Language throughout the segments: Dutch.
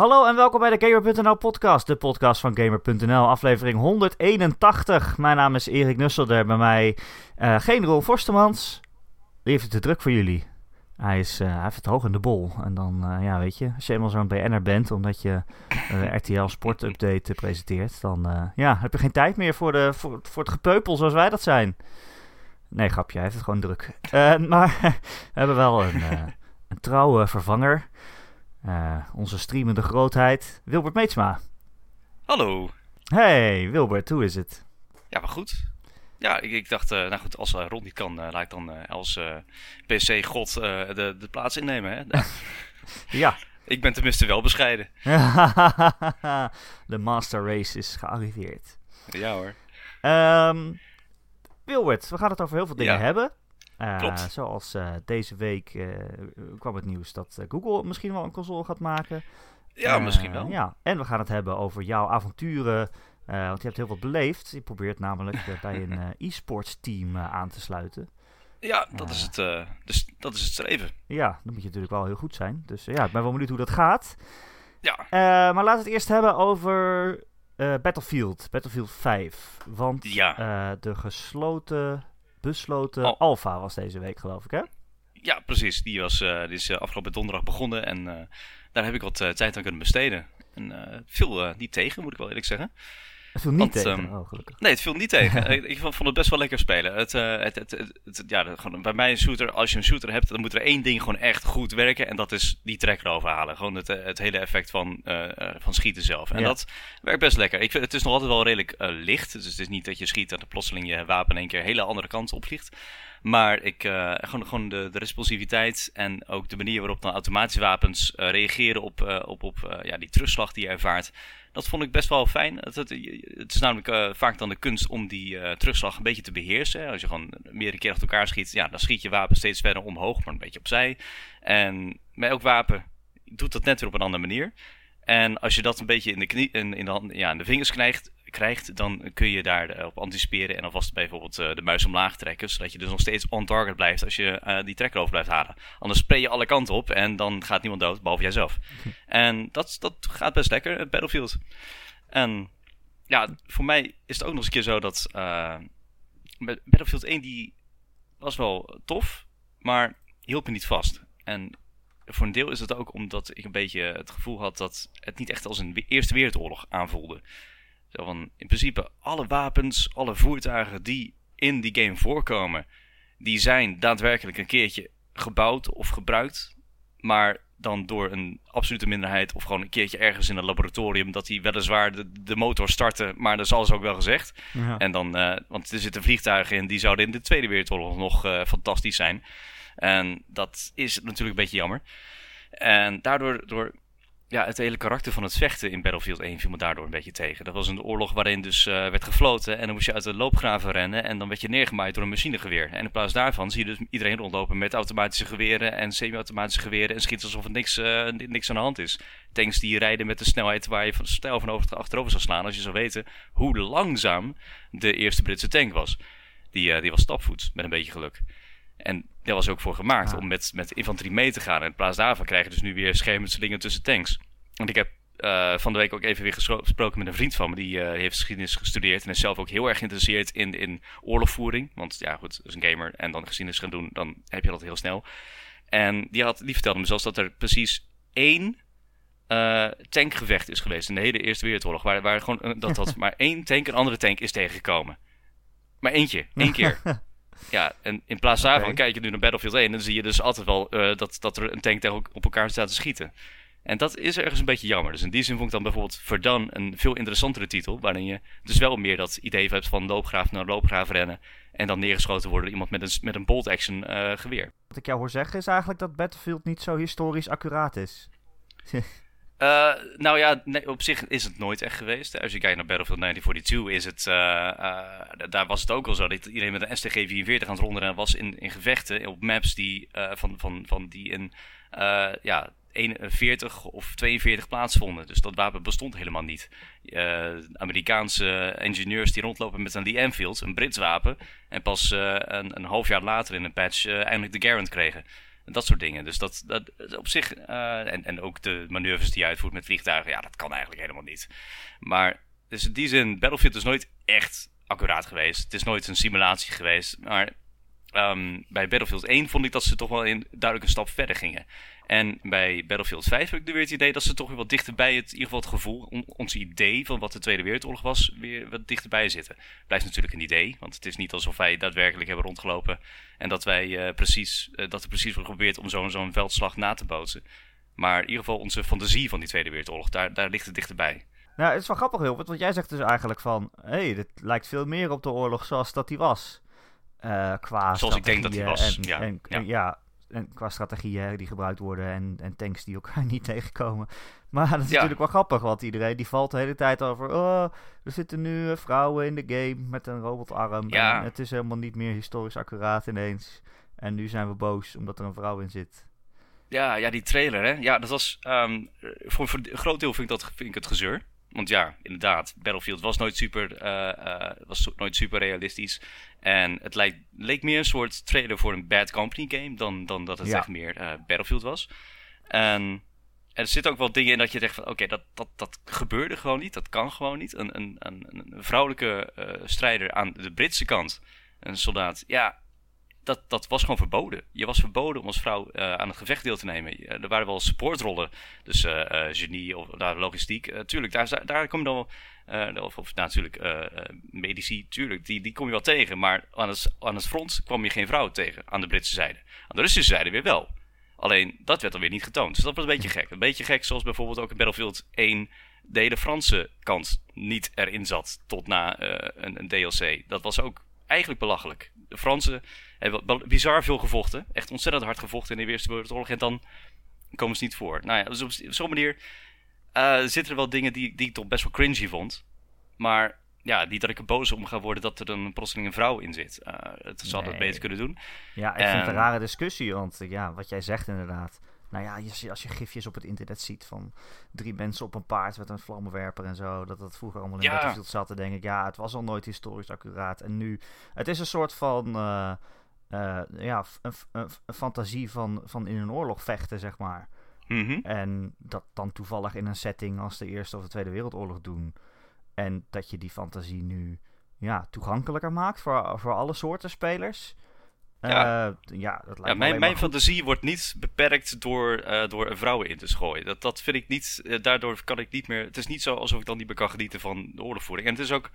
Hallo en welkom bij de Gamer.nl podcast, de podcast van Gamer.nl, aflevering 181. Mijn naam is Erik Nusselder, bij mij uh, geen Roel Forstemans. Die heeft het te druk voor jullie. Hij, is, uh, hij heeft het hoog in de bol. En dan, uh, ja, weet je, als je eenmaal zo'n BN'er bent, omdat je RTL Sport Update presenteert, dan ja, heb je geen tijd meer voor, de, voor, voor het gepeupel zoals wij dat zijn. Nee, grapje, hij heeft het gewoon druk. maar we hebben wel een, een trouwe vervanger. Uh, onze streamende grootheid, Wilbert Meetsma. Hallo. Hey, Wilbert, hoe is het? Ja, maar goed. Ja, ik, ik dacht, uh, nou goed, als uh, Ron niet kan, laat ik dan als PC-god de, de plaats innemen. Hè? ja. Ik ben tenminste wel bescheiden. de Master Race is gearriveerd. Ja hoor. Um, Wilbert, we gaan het over heel veel dingen ja. hebben. Uh, zoals uh, deze week uh, kwam het nieuws dat Google misschien wel een console gaat maken. Ja, misschien wel. Ja, en we gaan het hebben over jouw avonturen. want je hebt heel wat beleefd. Je probeert namelijk bij een e-sports team aan te sluiten. Ja, dat, is het, dus dat is het streven. Ja, dan moet je natuurlijk wel heel goed zijn. Dus ja, ik ben wel benieuwd hoe dat gaat. Ja. maar laten we het eerst hebben over Battlefield. Battlefield 5. Want ja. de gesloten besloten oh. Alpha was deze week, geloof ik, hè? Ja, precies. Die, was, uh, die is uh, afgelopen donderdag begonnen en uh, daar heb ik wat tijd aan kunnen besteden. En viel niet tegen, moet ik wel eerlijk zeggen. Het viel niet Want, tegen, um, oh, gelukkig. Nee, het viel niet tegen. ik, ik, vond het best wel lekker spelen. Het, het, het, het, ja, gewoon, bij mij een shooter, als je een shooter hebt, dan moet er één ding gewoon echt goed werken. En dat is die tracker overhalen. Gewoon het, het hele effect van, van schieten zelf. En ja. dat werkt best lekker. Ik vind, het is nog altijd wel redelijk licht. Dus het is niet dat je schiet en de plotseling je wapen in één keer een hele andere kant op vliegt. Maar ik, uh, gewoon, gewoon de, de, responsiviteit en ook de manier waarop dan automatische wapens uh, reageren op, uh, op, op ja, die terugslag die je ervaart. Dat vond ik best wel fijn. Het, het, het is namelijk vaak dan de kunst om die terugslag een beetje te beheersen. Als je gewoon meerdere keer achter elkaar schiet, ja, dan schiet je wapen steeds verder omhoog, maar een beetje opzij. En met elk wapen doet dat net weer op een andere manier. En als je dat een beetje in de, knie, in, in de, hand, ja, in de vingers krijgt, krijgt, dan kun je daarop anticiperen en alvast bijvoorbeeld uh, de muis omlaag trekken, zodat je dus nog steeds on target blijft als je uh, die trekker over blijft halen. Anders spray je alle kanten op en dan gaat niemand dood, behalve jijzelf. en dat, dat gaat best lekker, Battlefield. En ja, voor mij is het ook nog eens een keer zo dat uh, Battlefield 1 die was wel tof, maar hield me niet vast. En voor een deel is het ook omdat ik een beetje het gevoel had dat het niet echt als een Eerste Wereldoorlog aanvoelde. Zo van, in principe, alle wapens, alle voertuigen die in die game voorkomen, die zijn daadwerkelijk een keertje gebouwd of gebruikt. Maar dan door een absolute minderheid of gewoon een keertje ergens in een laboratorium dat hij weliswaar de, de motor startte, maar dat is alles ook wel gezegd. Ja. En dan, uh, want er zitten vliegtuigen in die zouden in de Tweede Wereldoorlog nog uh, fantastisch zijn. En dat is natuurlijk een beetje jammer. En daardoor door ja, het hele karakter van het vechten in Battlefield 1 viel me daardoor een beetje tegen. Dat was een oorlog waarin dus uh, werd gefloten en dan moest je uit de loopgraven rennen en dan werd je neergemaaid door een machinegeweer. En in plaats daarvan zie je dus iedereen rondlopen met automatische geweren en semi-automatische geweren en schieten alsof er niks, uh, niks aan de hand is. Tanks die rijden met de snelheid waar je van stijl van over, achterover zou slaan als je zou weten hoe langzaam de eerste Britse tank was. Die, uh, die was stapvoets, met een beetje geluk. En daar was ook voor gemaakt om met, met infanterie mee te gaan. En in plaats daarvan krijg je dus nu weer schermutselingen tussen tanks. Want ik heb uh, van de week ook even weer gesproken met een vriend van me. Die uh, heeft geschiedenis gestudeerd en is zelf ook heel erg geïnteresseerd in, in oorlogvoering. Want ja, goed, is een gamer en dan geschiedenis gaan doen, dan heb je dat heel snel. En die, had, die vertelde me zelfs dat er precies één uh, tankgevecht is geweest in de hele Eerste Wereldoorlog. Waar, waar gewoon, dat, dat maar één tank een andere tank is tegengekomen. Maar eentje, één keer. Ja, en in plaats daarvan okay. kijk je nu naar Battlefield 1 en dan zie je dus altijd wel uh, dat, dat er een tank tegen op elkaar staat te schieten. En dat is ergens een beetje jammer. Dus in die zin vond ik dan bijvoorbeeld Verdun een veel interessantere titel. Waarin je dus wel meer dat idee hebt van loopgraaf naar loopgraaf rennen. En dan neergeschoten worden door iemand met een, met een bolt-action uh, geweer. Wat ik jou hoor zeggen is eigenlijk dat Battlefield niet zo historisch accuraat is. Uh, nou ja, op zich is het nooit echt geweest. Als je kijkt naar Battlefield 1942, is het, uh, uh, daar was het ook al zo dat iedereen met een STG-44 aan het rondrennen was in, in gevechten op maps die, van, van, van die in ja, 41 of 42 plaatsvonden. Dus dat wapen bestond helemaal niet. Amerikaanse ingenieurs die rondlopen met een Lee Enfield, een Brits wapen, en pas een, een half jaar later in een patch eindelijk de Garand kregen. Dat soort dingen. Dus dat, dat op zich. en, en ook de manoeuvres die je uitvoert met vliegtuigen. Ja, dat kan eigenlijk helemaal niet. Maar dus in die zin, Battlefield is nooit echt accuraat geweest. Het is nooit een simulatie geweest. Maar um, bij Battlefield 1 vond ik dat ze toch wel in, duidelijk een stap verder gingen. En bij Battlefield 5 heb ik nu weer het idee dat ze toch weer wat dichterbij het, in ieder geval het gevoel, ons idee van wat de Tweede Wereldoorlog was, weer wat dichterbij zitten. Blijft natuurlijk een idee, want het is niet alsof wij daadwerkelijk hebben rondgelopen en dat wij uh, precies, uh, dat er precies wordt geprobeerd om zo'n zo'n veldslag na te bootsen. Maar in ieder geval onze fantasie van die Tweede Wereldoorlog, daar, daar ligt het dichterbij. Nou, het is wel grappig, Hilbert, want jij zegt dus eigenlijk van... hé, hey, dit lijkt veel meer op de oorlog zoals dat die was. Uh, qua Zoals ik denk dat die was, en, ja. En, ja. ja. En qua strategieën die gebruikt worden en, en tanks die elkaar niet tegenkomen. Maar dat is natuurlijk wel grappig, want iedereen die valt de hele tijd over... Oh, er zitten nu vrouwen in de game met een robotarm. Ja. En het is helemaal niet meer historisch accuraat ineens. En nu zijn we boos omdat er een vrouw in zit. Ja, ja die trailer, hè. Ja, dat was... Um, voor, voor een groot deel vind ik, dat, vind ik het gezeur. Want ja, inderdaad, Battlefield was nooit super, uh, uh, was nooit super realistisch. En het lijkt, leek meer een soort trailer voor een Bad Company game dan, dan dat het Ja. echt meer uh, Battlefield was. En er zitten ook wel dingen in dat je zegt van oké, dat, dat, dat gebeurde gewoon niet, dat kan gewoon niet. Een, een, een, een vrouwelijke strijder aan de Britse kant, een soldaat, ja, dat, dat was gewoon verboden. Je was verboden om als vrouw uh, aan het gevecht deel te nemen. er waren wel supportrollen, dus uh, genie of daar logistiek. tuurlijk, daar, daar kom je dan wel, of, of natuurlijk medici, tuurlijk, die, die kom je wel tegen. Maar aan het, aan het front kwam je geen vrouw tegen, aan de Britse zijde. Aan de Russische zijde weer wel. Alleen, dat werd dan weer niet getoond. Dus dat was een beetje gek. Een beetje gek, zoals bijvoorbeeld ook in Battlefield 1 de hele Franse kant niet erin zat tot na een, een DLC. Dat was ook eigenlijk belachelijk. De Fransen hebben bizar veel gevochten. Echt ontzettend hard gevochten in de Eerste Wereldoorlog. En dan komen ze niet voor. Nou ja, dus op zo'n manier uh, zitten er wel dingen die, die ik toch best wel cringy vond. Maar ja, niet dat ik er boos om ga worden dat er dan plotseling een vrouw in zit. Uh, het zou nee. dat beter kunnen doen. Ja, ik vind het een rare discussie. Want ja, wat jij zegt inderdaad. Nou ja, als je, als je gifjes op het internet ziet van drie mensen op een paard met een vlammenwerper en zo, dat dat vroeger allemaal in Ja. Battlefield zat, dan denk ik, ja, het was al nooit historisch accuraat. En nu, het is een soort van, eh, eh, ja, een, fantasie van, van in een oorlog vechten, zeg maar. Mhm. En dat dan toevallig in een setting als de Eerste of de Tweede Wereldoorlog doen. En dat je die fantasie nu ja, toegankelijker maakt voor, voor alle soorten spelers. Ja. Eh, ja, dat Ja, mijn, mijn goed. fantasie wordt niet beperkt door, eh, door vrouwen in te schooien. Dat, dat vind ik niet, daardoor kan ik niet meer. Het is niet zo alsof ik dan niet meer kan genieten van de oorlogvoering. En het is ook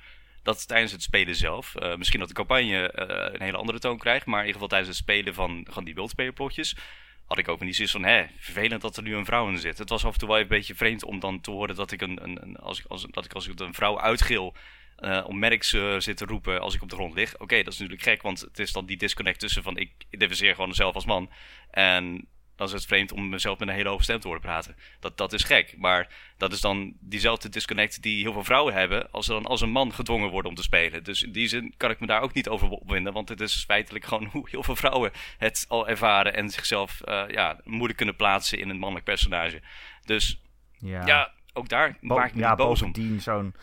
dat tijdens het spelen zelf, eh, misschien dat de campagne eh, een hele andere toon krijgt, maar in ieder geval tijdens het spelen van, van die wildspelerplotjes. Had ik ook niet zoiets van, hè, vervelend dat er nu een vrouw in zit. Het was af en toe wel een beetje vreemd om dan te horen dat ik een, een, een als, ik, als, dat ik als ik een vrouw uitgil eh, om merks eh, zit te roepen als ik op de grond lig. Oké, dat is natuurlijk gek, want het is dan die disconnect tussen van ik identificeer gewoon mezelf als man. En dan is het vreemd om mezelf met een hele hoge stem te horen praten. Dat, dat is gek, maar dat is dan diezelfde disconnect die heel veel vrouwen hebben als ze dan als een man gedwongen worden om te spelen. Dus in die zin kan ik me daar ook niet over opwinden, want het is feitelijk gewoon hoe heel veel vrouwen het al ervaren en zichzelf eh, ja, moeilijk kunnen plaatsen in een mannelijk personage. Dus Ja, ja, ook daar Bo- maak ik me ja niet boos om. zo'n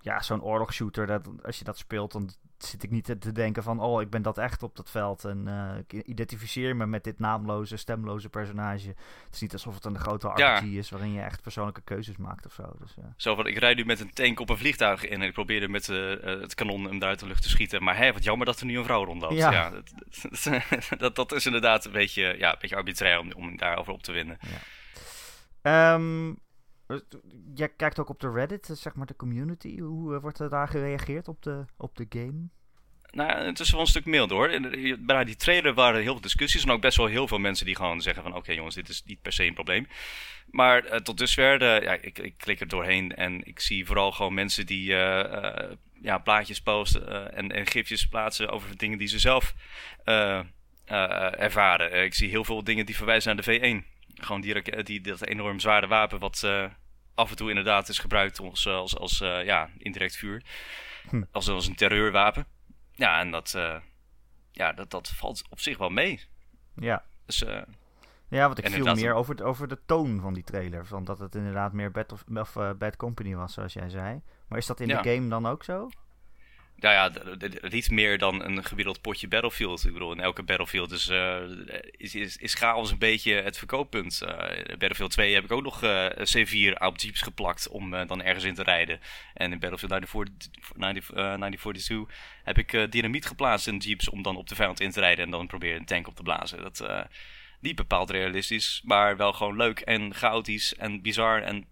ja, zo'n oorlogsshooter, dat, als je dat speelt, dan zit ik niet te, denken van, oh, ik ben dat echt op dat veld. En eh, ik identificeer me met dit naamloze, stemloze personage. Het is niet alsof het een grote RPG Ja. is waarin je echt persoonlijke keuzes maakt of zo. Dus, ja. Zo van, ik rijd nu met een tank op een vliegtuig in en ik probeerde met eh, eh, het kanon hem daar uit de lucht te schieten. Maar hé, wat jammer dat er nu een vrouw rondloopt. Ja. Ja, dat, dat, is inderdaad een beetje, ja, een beetje arbitrair om, om daarover op te winnen. Ehm, eh, jij kijkt ook op de Reddit, eh, zeg maar de community. Hoe eh, wordt er daar gereageerd op de, op de game? Nou, het is wel een stuk milder hoor. Bij die trailer waren heel veel discussies en ook best wel heel veel mensen die gewoon zeggen van oké jongens, dit is niet per se een probleem. Maar eh, tot dusver, ja, ik, ik klik er doorheen en ik zie vooral gewoon mensen die ja, plaatjes posten en, en gifjes plaatsen over dingen die ze zelf ervaren. Ik zie heel veel dingen die verwijzen naar de V1. Gewoon die, die, dat enorm zware wapen wat eh, af en toe inderdaad is gebruikt als, als, als eh, ja, indirect vuur. Hm. Als, als een terreurwapen. Ja, en dat, eh, ja, dat, dat valt op zich wel mee. Ja. Dus eh, Ja, want ik viel meer over, de- over de toon van die trailer. Van dat het inderdaad meer Bad, of, of, eh, Bad Company was, zoals jij zei. Maar is dat in Ja. de game dan ook zo? Ja, ja, niet meer dan een gemiddeld potje Battlefield. Ik bedoel, in elke Battlefield is, uh, is, is, is chaos een beetje het verkooppunt. Uh, Battlefield 2 heb ik ook nog uh, C4 op jeeps geplakt om dan ergens in te rijden. En in Battlefield 1942 heb ik dynamiet geplaatst in jeeps om dan op de vijand in te rijden en dan proberen een tank op te blazen. Dat, niet bepaald realistisch, maar wel gewoon leuk en chaotisch en bizar. En,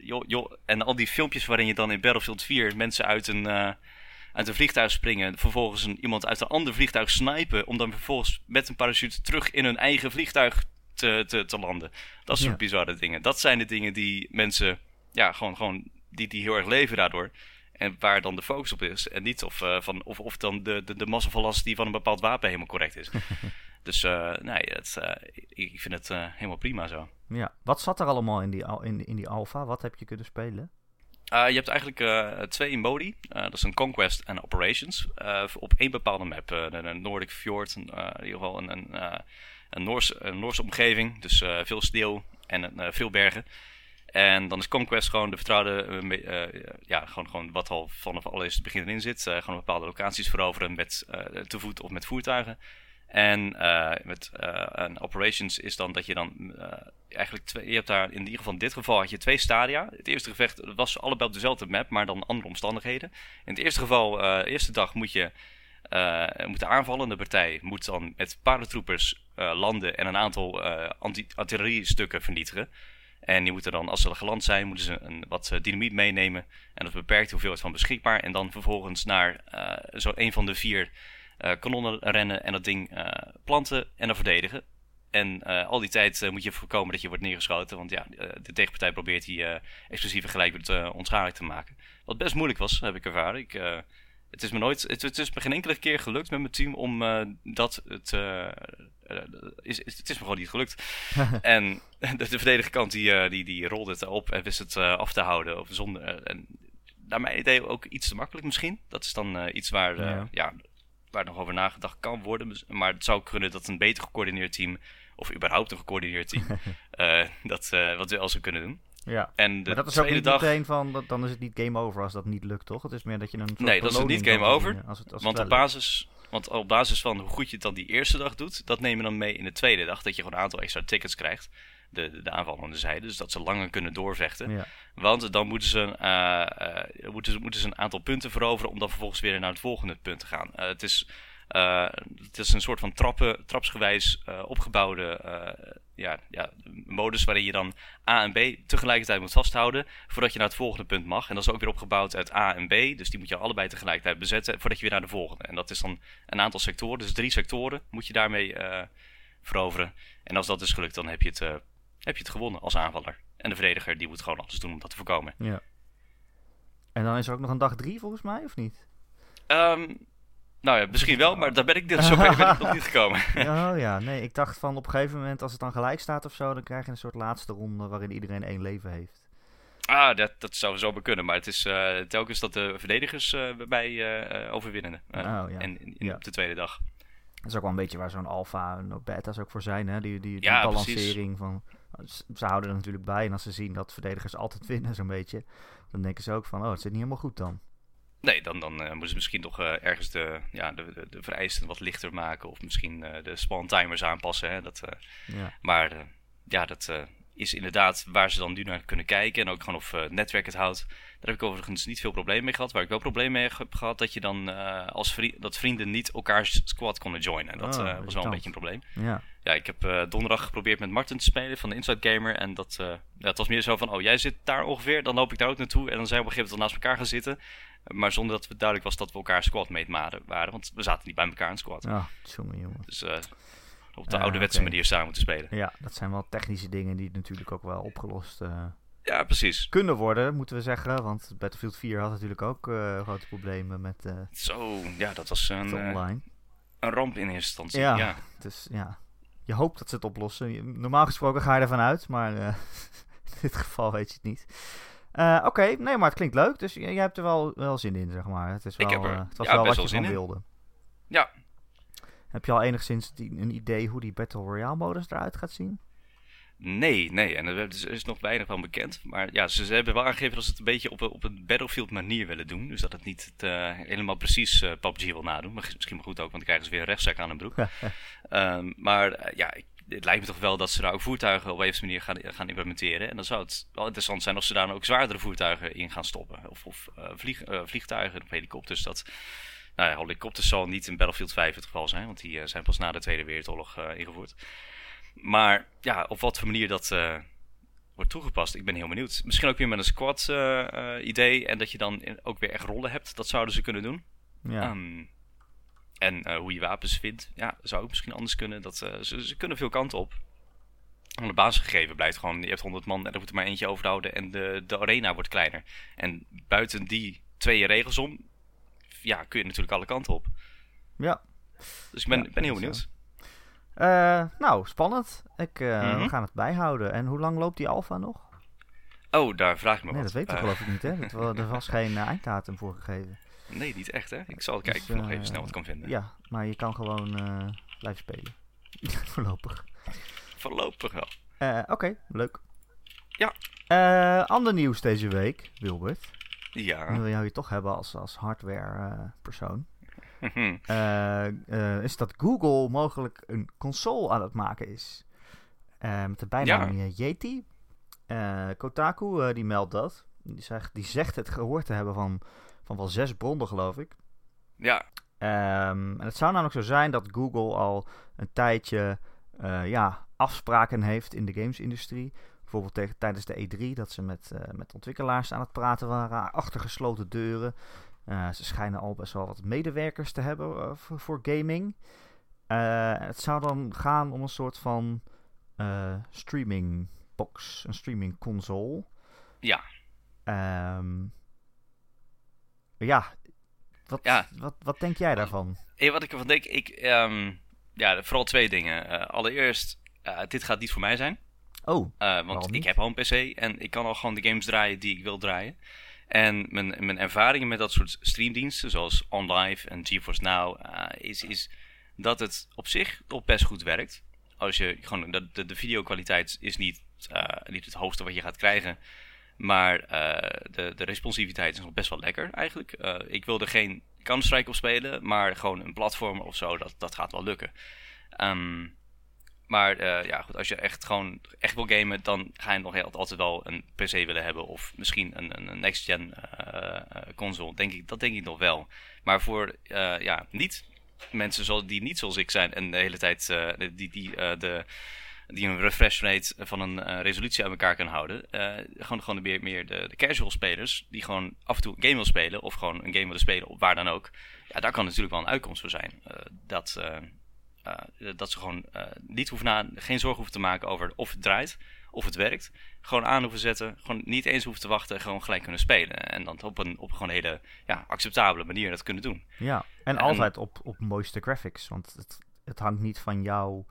joh, joh, en al die filmpjes waarin je dan in Battlefield 4 mensen uit een uit een vliegtuig springen, vervolgens een, iemand uit een ander vliegtuig snipen, om dan vervolgens met een parachute terug in hun eigen vliegtuig te, te, te landen. Dat soort bizarre dingen. Dat zijn de dingen die mensen, ja, gewoon, gewoon die, die heel erg leven daardoor. En waar dan de focus op is. En niet of, uh, van, of, of dan de, de, de massa van last die van een bepaald wapen helemaal correct is. dus uh, nee, het, uh, ik vind het helemaal prima zo. Ja, wat zat er allemaal in die, in, in die alpha? Wat heb je kunnen spelen? Uh, je hebt eigenlijk uh, twee modi. Uh, dat is een Conquest en Operations. op één bepaalde map. de Nordic Fjord. in ieder geval een, een, een, Noorse, een Noorse omgeving. Dus veel sneeuw en veel bergen. En dan is Conquest gewoon de vertrouwde, ja, gewoon, gewoon wat al vanaf allereerst het begin erin zit. gewoon bepaalde locaties veroveren met te voet of met voertuigen. En uh, met uh, operations is dan dat je dan uh, eigenlijk twee, je hebt daar in ieder geval in dit geval had je twee stadia. Het eerste gevecht was allebei op dezelfde map, maar dan andere omstandigheden. In het eerste geval, de eerste dag moet je moet de aanvallende partij moet dan met paratroopers landen en een aantal artilleriestukken vernietigen. En die moeten dan, als ze geland zijn, moeten ze een, wat dynamiet meenemen. En dat beperkt hoeveelheid van beschikbaar. En dan vervolgens naar zo een van de vier kanonnen rennen en dat ding uh, planten en dan verdedigen. En uh, al die tijd moet je voorkomen dat je wordt neergeschoten. Want ja, de tegenpartij probeert die explosieve gelijk weer onschadelijk te maken. Wat best moeilijk was, heb ik ervaren. Ik, het is me nooit, het, het, is me geen enkele keer gelukt met mijn team om dat het, is, het is me gewoon niet gelukt. en de, de verdedigende kant die, die, die rolde het op en wist het af te houden. Of zonder, en naar mijn idee ook iets te makkelijk misschien. Dat is dan iets waar ja. ja waar nog over nagedacht kan worden. Maar het zou kunnen dat een beter gecoördineerd team, of überhaupt een gecoördineerd team, uh, dat uh, wat wel zou kunnen doen. Ja, en maar dat is ook niet dag... meteen van, dat, dan is het niet game over als dat niet lukt, toch? Het is meer dat je een Nee, dat is niet game over, als het, als want, op basis, want op basis van hoe goed je het dan die eerste dag doet, dat nemen we dan mee in de tweede dag, dat je gewoon een aantal extra tickets krijgt de, de, de aanvallende zijde. Dus dat ze langer kunnen doorvechten. Ja. Want dan moeten ze, uh, uh, moeten, ze, moeten ze een aantal punten veroveren om dan vervolgens weer naar het volgende punt te gaan. Uh, het, is, het is een soort van trappen, trapsgewijs opgebouwde ja, ja, modus waarin je dan A en B tegelijkertijd moet vasthouden voordat je naar het volgende punt mag. En dat is ook weer opgebouwd uit A en B. Dus die moet je allebei tegelijkertijd bezetten voordat je weer naar de volgende. En dat is dan een aantal sectoren. Dus drie sectoren moet je daarmee veroveren. En als dat is gelukt, dan heb je het heb je het gewonnen als aanvaller. En de verdediger die moet gewoon alles doen om dat te voorkomen. Ja. En dan is er ook nog een dag drie volgens mij, of niet? Um, nou ja, misschien wel, maar daar ben ik, zo ben ik nog niet gekomen. oh ja, nee, ik dacht van op een gegeven moment als het dan gelijk staat of zo, dan krijg je een soort laatste ronde waarin iedereen één leven heeft. Ah, dat, dat zou zo kunnen, maar het is uh, telkens dat de verdedigers uh, bij uh, overwinnen. oh, ja. En in, in ja. op de tweede dag. Dat is ook wel een beetje waar zo'n alfa en beta's ook voor zijn, hè? Die, die, die ja, balancering van ze houden er natuurlijk bij. En als ze zien dat verdedigers altijd winnen, zo'n beetje, dan denken ze ook van, oh, het zit niet helemaal goed dan. Nee, dan, dan uh, moeten ze misschien toch uh, ergens de, ja, de, de, de, vereisten wat lichter maken. Of misschien uh, de spawn timers aanpassen. Hè? Dat, ja. Maar ja, dat is inderdaad waar ze dan nu naar kunnen kijken. En ook gewoon of het netwerk het houdt. Daar heb ik overigens niet veel problemen mee gehad. Waar ik wel problemen mee heb gehad, dat je dan als vriend, dat vrienden niet elkaars squad konden joinen. Dat oh, was wel een beetje een probleem. Ja ja, ik heb uh, donderdag geprobeerd met Martin te spelen van de Inside Gamer. En dat, ja, het was meer zo van, oh jij zit daar ongeveer, dan loop ik daar ook naartoe. En dan zijn we op een gegeven moment naast elkaar gaan zitten. Maar zonder dat het duidelijk was dat we elkaar squadmate waren. Want we zaten niet bij elkaar in squad. Ja, jongen, jongen. Dus op de ouderwetse manier samen moeten spelen. Ja, dat zijn wel technische dingen die natuurlijk ook wel opgelost ja, precies. kunnen worden, moeten we zeggen. Want Battlefield 4 had natuurlijk ook grote problemen met... Zo, ja, dat was een, online. een ramp in eerste instantie. Ja, ja. dus ja je hoopt dat ze het oplossen. Normaal gesproken ga je ervan uit, maar in dit geval weet je het niet. Oké, nee, maar het klinkt leuk. Dus jij hebt er wel, wel zin in, zeg maar. Het, is wel, heb er, het was ja, wel wat je van wilde. Ja. Heb je al enigszins die, een idee hoe die Battle Royale modus eruit gaat zien? nee, nee. En er is, er is nog weinig van bekend. Maar ja, ze, ze hebben wel aangegeven dat ze het een beetje op, een- op een Battlefield manier willen doen. Dus dat het niet het, eh, helemaal precies eh, PUBG wil nadoen. Maar misschien maar goed ook, want dan krijgen ze weer een rechtszaak aan hun broek. Ehm, maar eh, ja, ik, het lijkt me toch wel dat ze daar ook voertuigen op een of andere manier gaan, gaan implementeren. En dan zou het wel interessant zijn als ze daar dan ook zwaardere voertuigen in gaan stoppen. Of, of vlieg, vliegtuigen of helikopters. Dat, nou ja, helikopters zal niet in Battlefield 5 het geval zijn, want die eh, zijn pas na de Tweede Wereldoorlog eh, ingevoerd. Maar ja, op wat voor manier dat eh, wordt toegepast, ik ben heel benieuwd. Misschien ook weer met een squad idee en dat je dan in- ook weer echt rollen hebt. Dat zouden ze kunnen doen. Ja. Ehm, en hoe je wapens vindt, ja, zou ook misschien anders kunnen. Dat, ze, ze kunnen veel kanten op. Maar de basisgegeven blijft gewoon, je hebt 100 man en er moet er maar eentje overhouden en de, de arena wordt kleiner. En buiten die twee regels om, ja, kun je natuurlijk alle kanten op. ja. Dus ik ben, Ja, ben heel benieuwd. Eh, nou, spannend. Ik, Mhm. We gaan het bijhouden. En hoe lang loopt die alfa nog? Oh, daar vraag ik me Nee, wat. dat weet ik Eh, geloof ik niet, hè? Dat er was geen einddatum voor gegeven. Nee, niet echt, hè? Ik zal kijken Dus, of ik nog even snel wat kan vinden. Ja, maar je kan gewoon blijven spelen. Voorlopig. Voorlopig wel. Oké, leuk. Ja. Ander nieuws deze week, Wilbert. Ja. Nu wil jou je toch hebben als, als hardware eh, persoon. Mhm. Eh, eh, is dat Google mogelijk een console aan het maken is. Met de bijnaam eh, Yeti. Kotaku die meldt dat. Die zegt, die zegt het gehoord te hebben van, van wel zes bronnen, geloof ik. ja, Ehm, en het zou namelijk zo zijn dat Google al een tijdje ja, afspraken heeft in de gamesindustrie. Bijvoorbeeld tegen, tijdens de E3 dat ze met, eh, met ontwikkelaars aan het praten waren achter gesloten deuren. Eh, ze schijnen al best wel wat medewerkers te hebben eh, voor, voor gaming. Het zou dan gaan om een soort van streaming box, een streaming console. ja. Ehm, ja, wat, Ja. Wat, wat denk jij daarvan? Hey, wat ik ervan denk, ik, ehm, ja, vooral twee dingen. Allereerst, dit gaat niet voor mij zijn. Oh, Waarom want ik heb al een PC en ik kan al gewoon de games draaien die ik wil draaien. En mijn, mijn ervaringen met dat soort streamdiensten, zoals OnLive en GeForce Now, eh, is, is dat het op zich toch best goed werkt. Als je gewoon, de, de, de videokwaliteit is niet, eh, niet het hoogste wat je gaat krijgen. Maar de, de responsiviteit is nog best wel lekker eigenlijk. Ik wilde geen Counter-Strike op spelen, maar gewoon een platform of zo, dat, dat gaat wel lukken. Ehm, maar eh, ja, goed, als je echt gewoon echt wil gamen, dan ga je nog altijd wel een PC willen hebben. Of misschien een, een, next-gen eh, eh, console. Denk ik, dat denk ik nog wel. Maar voor ja, niet mensen zoals, die niet zoals ik zijn en de hele tijd die, die, de, die een refresh rate van een resolutie aan elkaar kan houden. gewoon, gewoon meer, meer de, de casual spelers die gewoon af en toe een game willen spelen. Of gewoon een game willen spelen, op waar dan ook. Ja, daar kan natuurlijk wel een uitkomst voor zijn. Dat, eh, eh, dat ze gewoon eh, niet hoeven na, geen zorgen hoeven te maken over of het draait, of het werkt. Gewoon aan hoeven zetten, gewoon niet eens hoeven te wachten, gewoon gelijk kunnen spelen. En dan op een, op gewoon een hele ja, acceptabele manier dat kunnen doen. ja. En En- altijd op, op mooiste graphics. Want het, het hangt niet van jouw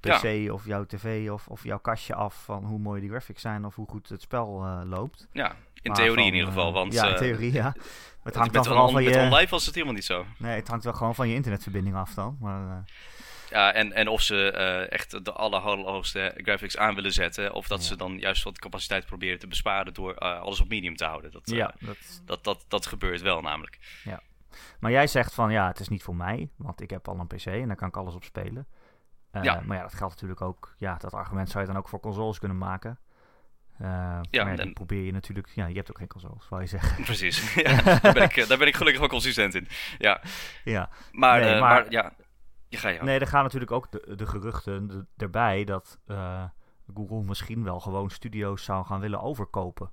PC of jouw tv of, of jouw kastje af van hoe mooi die graphics zijn of hoe goed het spel loopt. Ja, in theorie van, in ieder geval. eh, Want ja, in eh, theorie, ja. Maar het hangt dan met, on- van met je... OnLive was het helemaal niet zo. Nee, het hangt wel gewoon van je internetverbinding af dan. Maar, eh, Ja, en, en of ze echt de allerhoogste graphics aan willen zetten. Of dat Ja. ze dan juist wat capaciteit proberen te besparen door alles op medium te houden. Dat, ja, dat, dat, dat, dat gebeurt wel namelijk. Maar jij zegt van ja, het is niet voor mij, want ik heb al een PC en daar kan ik alles op spelen. Ja. Maar ja, dat geldt natuurlijk ook. Ja, dat argument zou je dan ook voor consoles kunnen maken. Eh, ja, die en- probeer je natuurlijk. Ja, je hebt ook geen consoles, wou je zeggen. Precies. ja, daar, ben ik, eh, daar ben ik gelukkig wel consistent in. Ja, ja. maar, Nee, eh, maar- maar, ja, je Nee, er gaan natuurlijk ook de, de geruchten de- erbij dat Google misschien wel gewoon studio's zou gaan willen overkopen.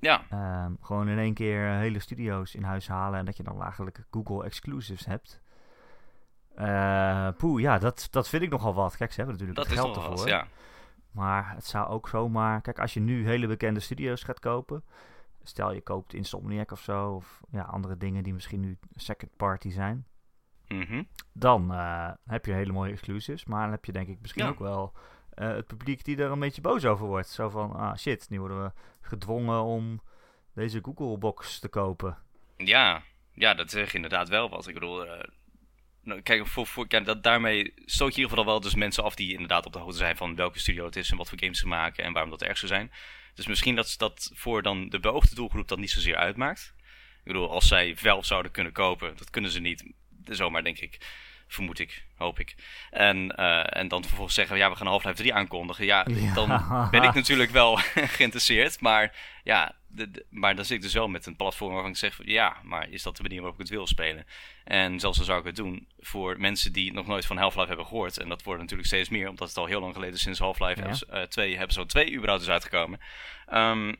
Ja, Ehm, gewoon in één keer hele studio's in huis halen en dat je dan eigenlijk Google exclusives hebt. Eh poeh, ja, dat, dat vind ik nogal wat. Kijk, ze hebben natuurlijk dat het geld wel ervoor. wat, ja. Maar het zou ook zomaar... Kijk, als je nu hele bekende studio's gaat kopen... Stel je koopt Insomniac of zo... Of ja, andere dingen die misschien nu second party zijn... Mhm. Dan eh, heb je hele mooie exclusives. Maar dan heb je denk ik misschien Ja. ook wel... eh, het publiek die er een beetje boos over wordt. Zo van, ah shit, nu worden we gedwongen om deze Google-box te kopen. Ja, ja, dat zeg je inderdaad wel wat. Ik bedoel, eh, nou, kijk, voor, voor, dat, daarmee stoot je in ieder geval wel dus mensen af die inderdaad op de hoogte zijn van welke studio het is en wat voor games ze maken en waarom dat erg zou zijn. Dus misschien dat dat voor dan de beoogde doelgroep dat niet zozeer uitmaakt. Ik bedoel, als zij Valve zouden kunnen kopen, dat kunnen ze niet zomaar, denk ik. Vermoed ik, hoop ik. En, uh, en dan vervolgens zeggen, ja, we gaan Half-Life 3 aankondigen. Ja, ja, dan ben ik natuurlijk wel geïnteresseerd. Maar ja, de, maar dan zit ik dus wel met een platform waarvan ik zeg, ja, maar is dat de manier waarop ik het wil spelen? En zelfs dan zou ik het doen voor mensen die nog nooit van Half-Life hebben gehoord. En dat wordt natuurlijk steeds meer, omdat het al heel lang geleden sinds Half-Life ja. 2 hebben zo twee überhaupt is uitgekomen. Um,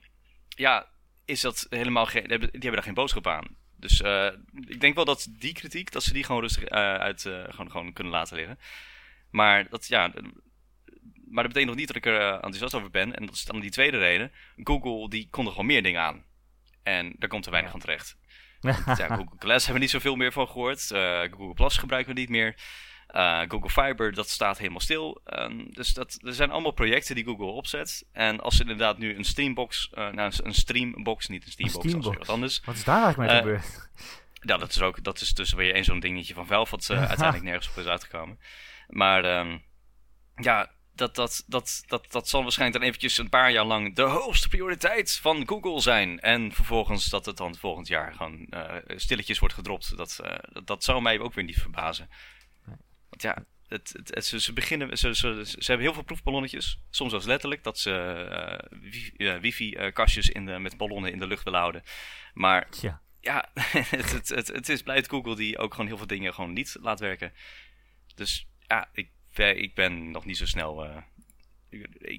ja, is dat helemaal geen, die hebben daar geen boodschap aan. Dus uh, ik denk wel dat die kritiek, dat ze die gewoon rustig uh, uit uh, gewoon, gewoon kunnen laten liggen. Maar dat, ja, maar dat betekent nog niet dat ik er enthousiast over ben. En dat is dan die tweede reden. Google die kon er gewoon meer dingen aan. En daar komt er weinig van terecht. ja, Google Glass hebben we niet zoveel meer van gehoord. Google Plus gebruiken we niet meer. Uh, Google Fiber, dat staat helemaal stil. Um, dus dat, er zijn allemaal projecten die Google opzet. En als ze inderdaad nu een Streambox, uh, nou een Streambox, niet een Steambox, een Steambox. wat anders. Wat is daar eigenlijk mee uh, gebeurd? Ja, dat is ook, dat is dus weer een zo'n dingetje van Valve wat uiteindelijk nergens op is uitgekomen. Maar um, ja, dat, dat, dat, dat, dat zal waarschijnlijk dan eventjes een paar jaar lang de hoogste prioriteit van Google zijn. En vervolgens dat het dan volgend jaar gewoon stilletjes wordt gedropt. Dat, dat, dat zou mij ook weer niet verbazen ja, het, het, ze, ze, beginnen, ze, ze, ze, hebben heel veel proefballonnetjes. Soms zelfs letterlijk dat ze uh, wifi-kastjes in de, met ballonnen in de lucht willen houden. Maar ja, ja het, het, het, het, is blijft Google die ook gewoon heel veel dingen gewoon niet laat werken. Dus ja, ik, ik ben nog niet zo snel. Uh,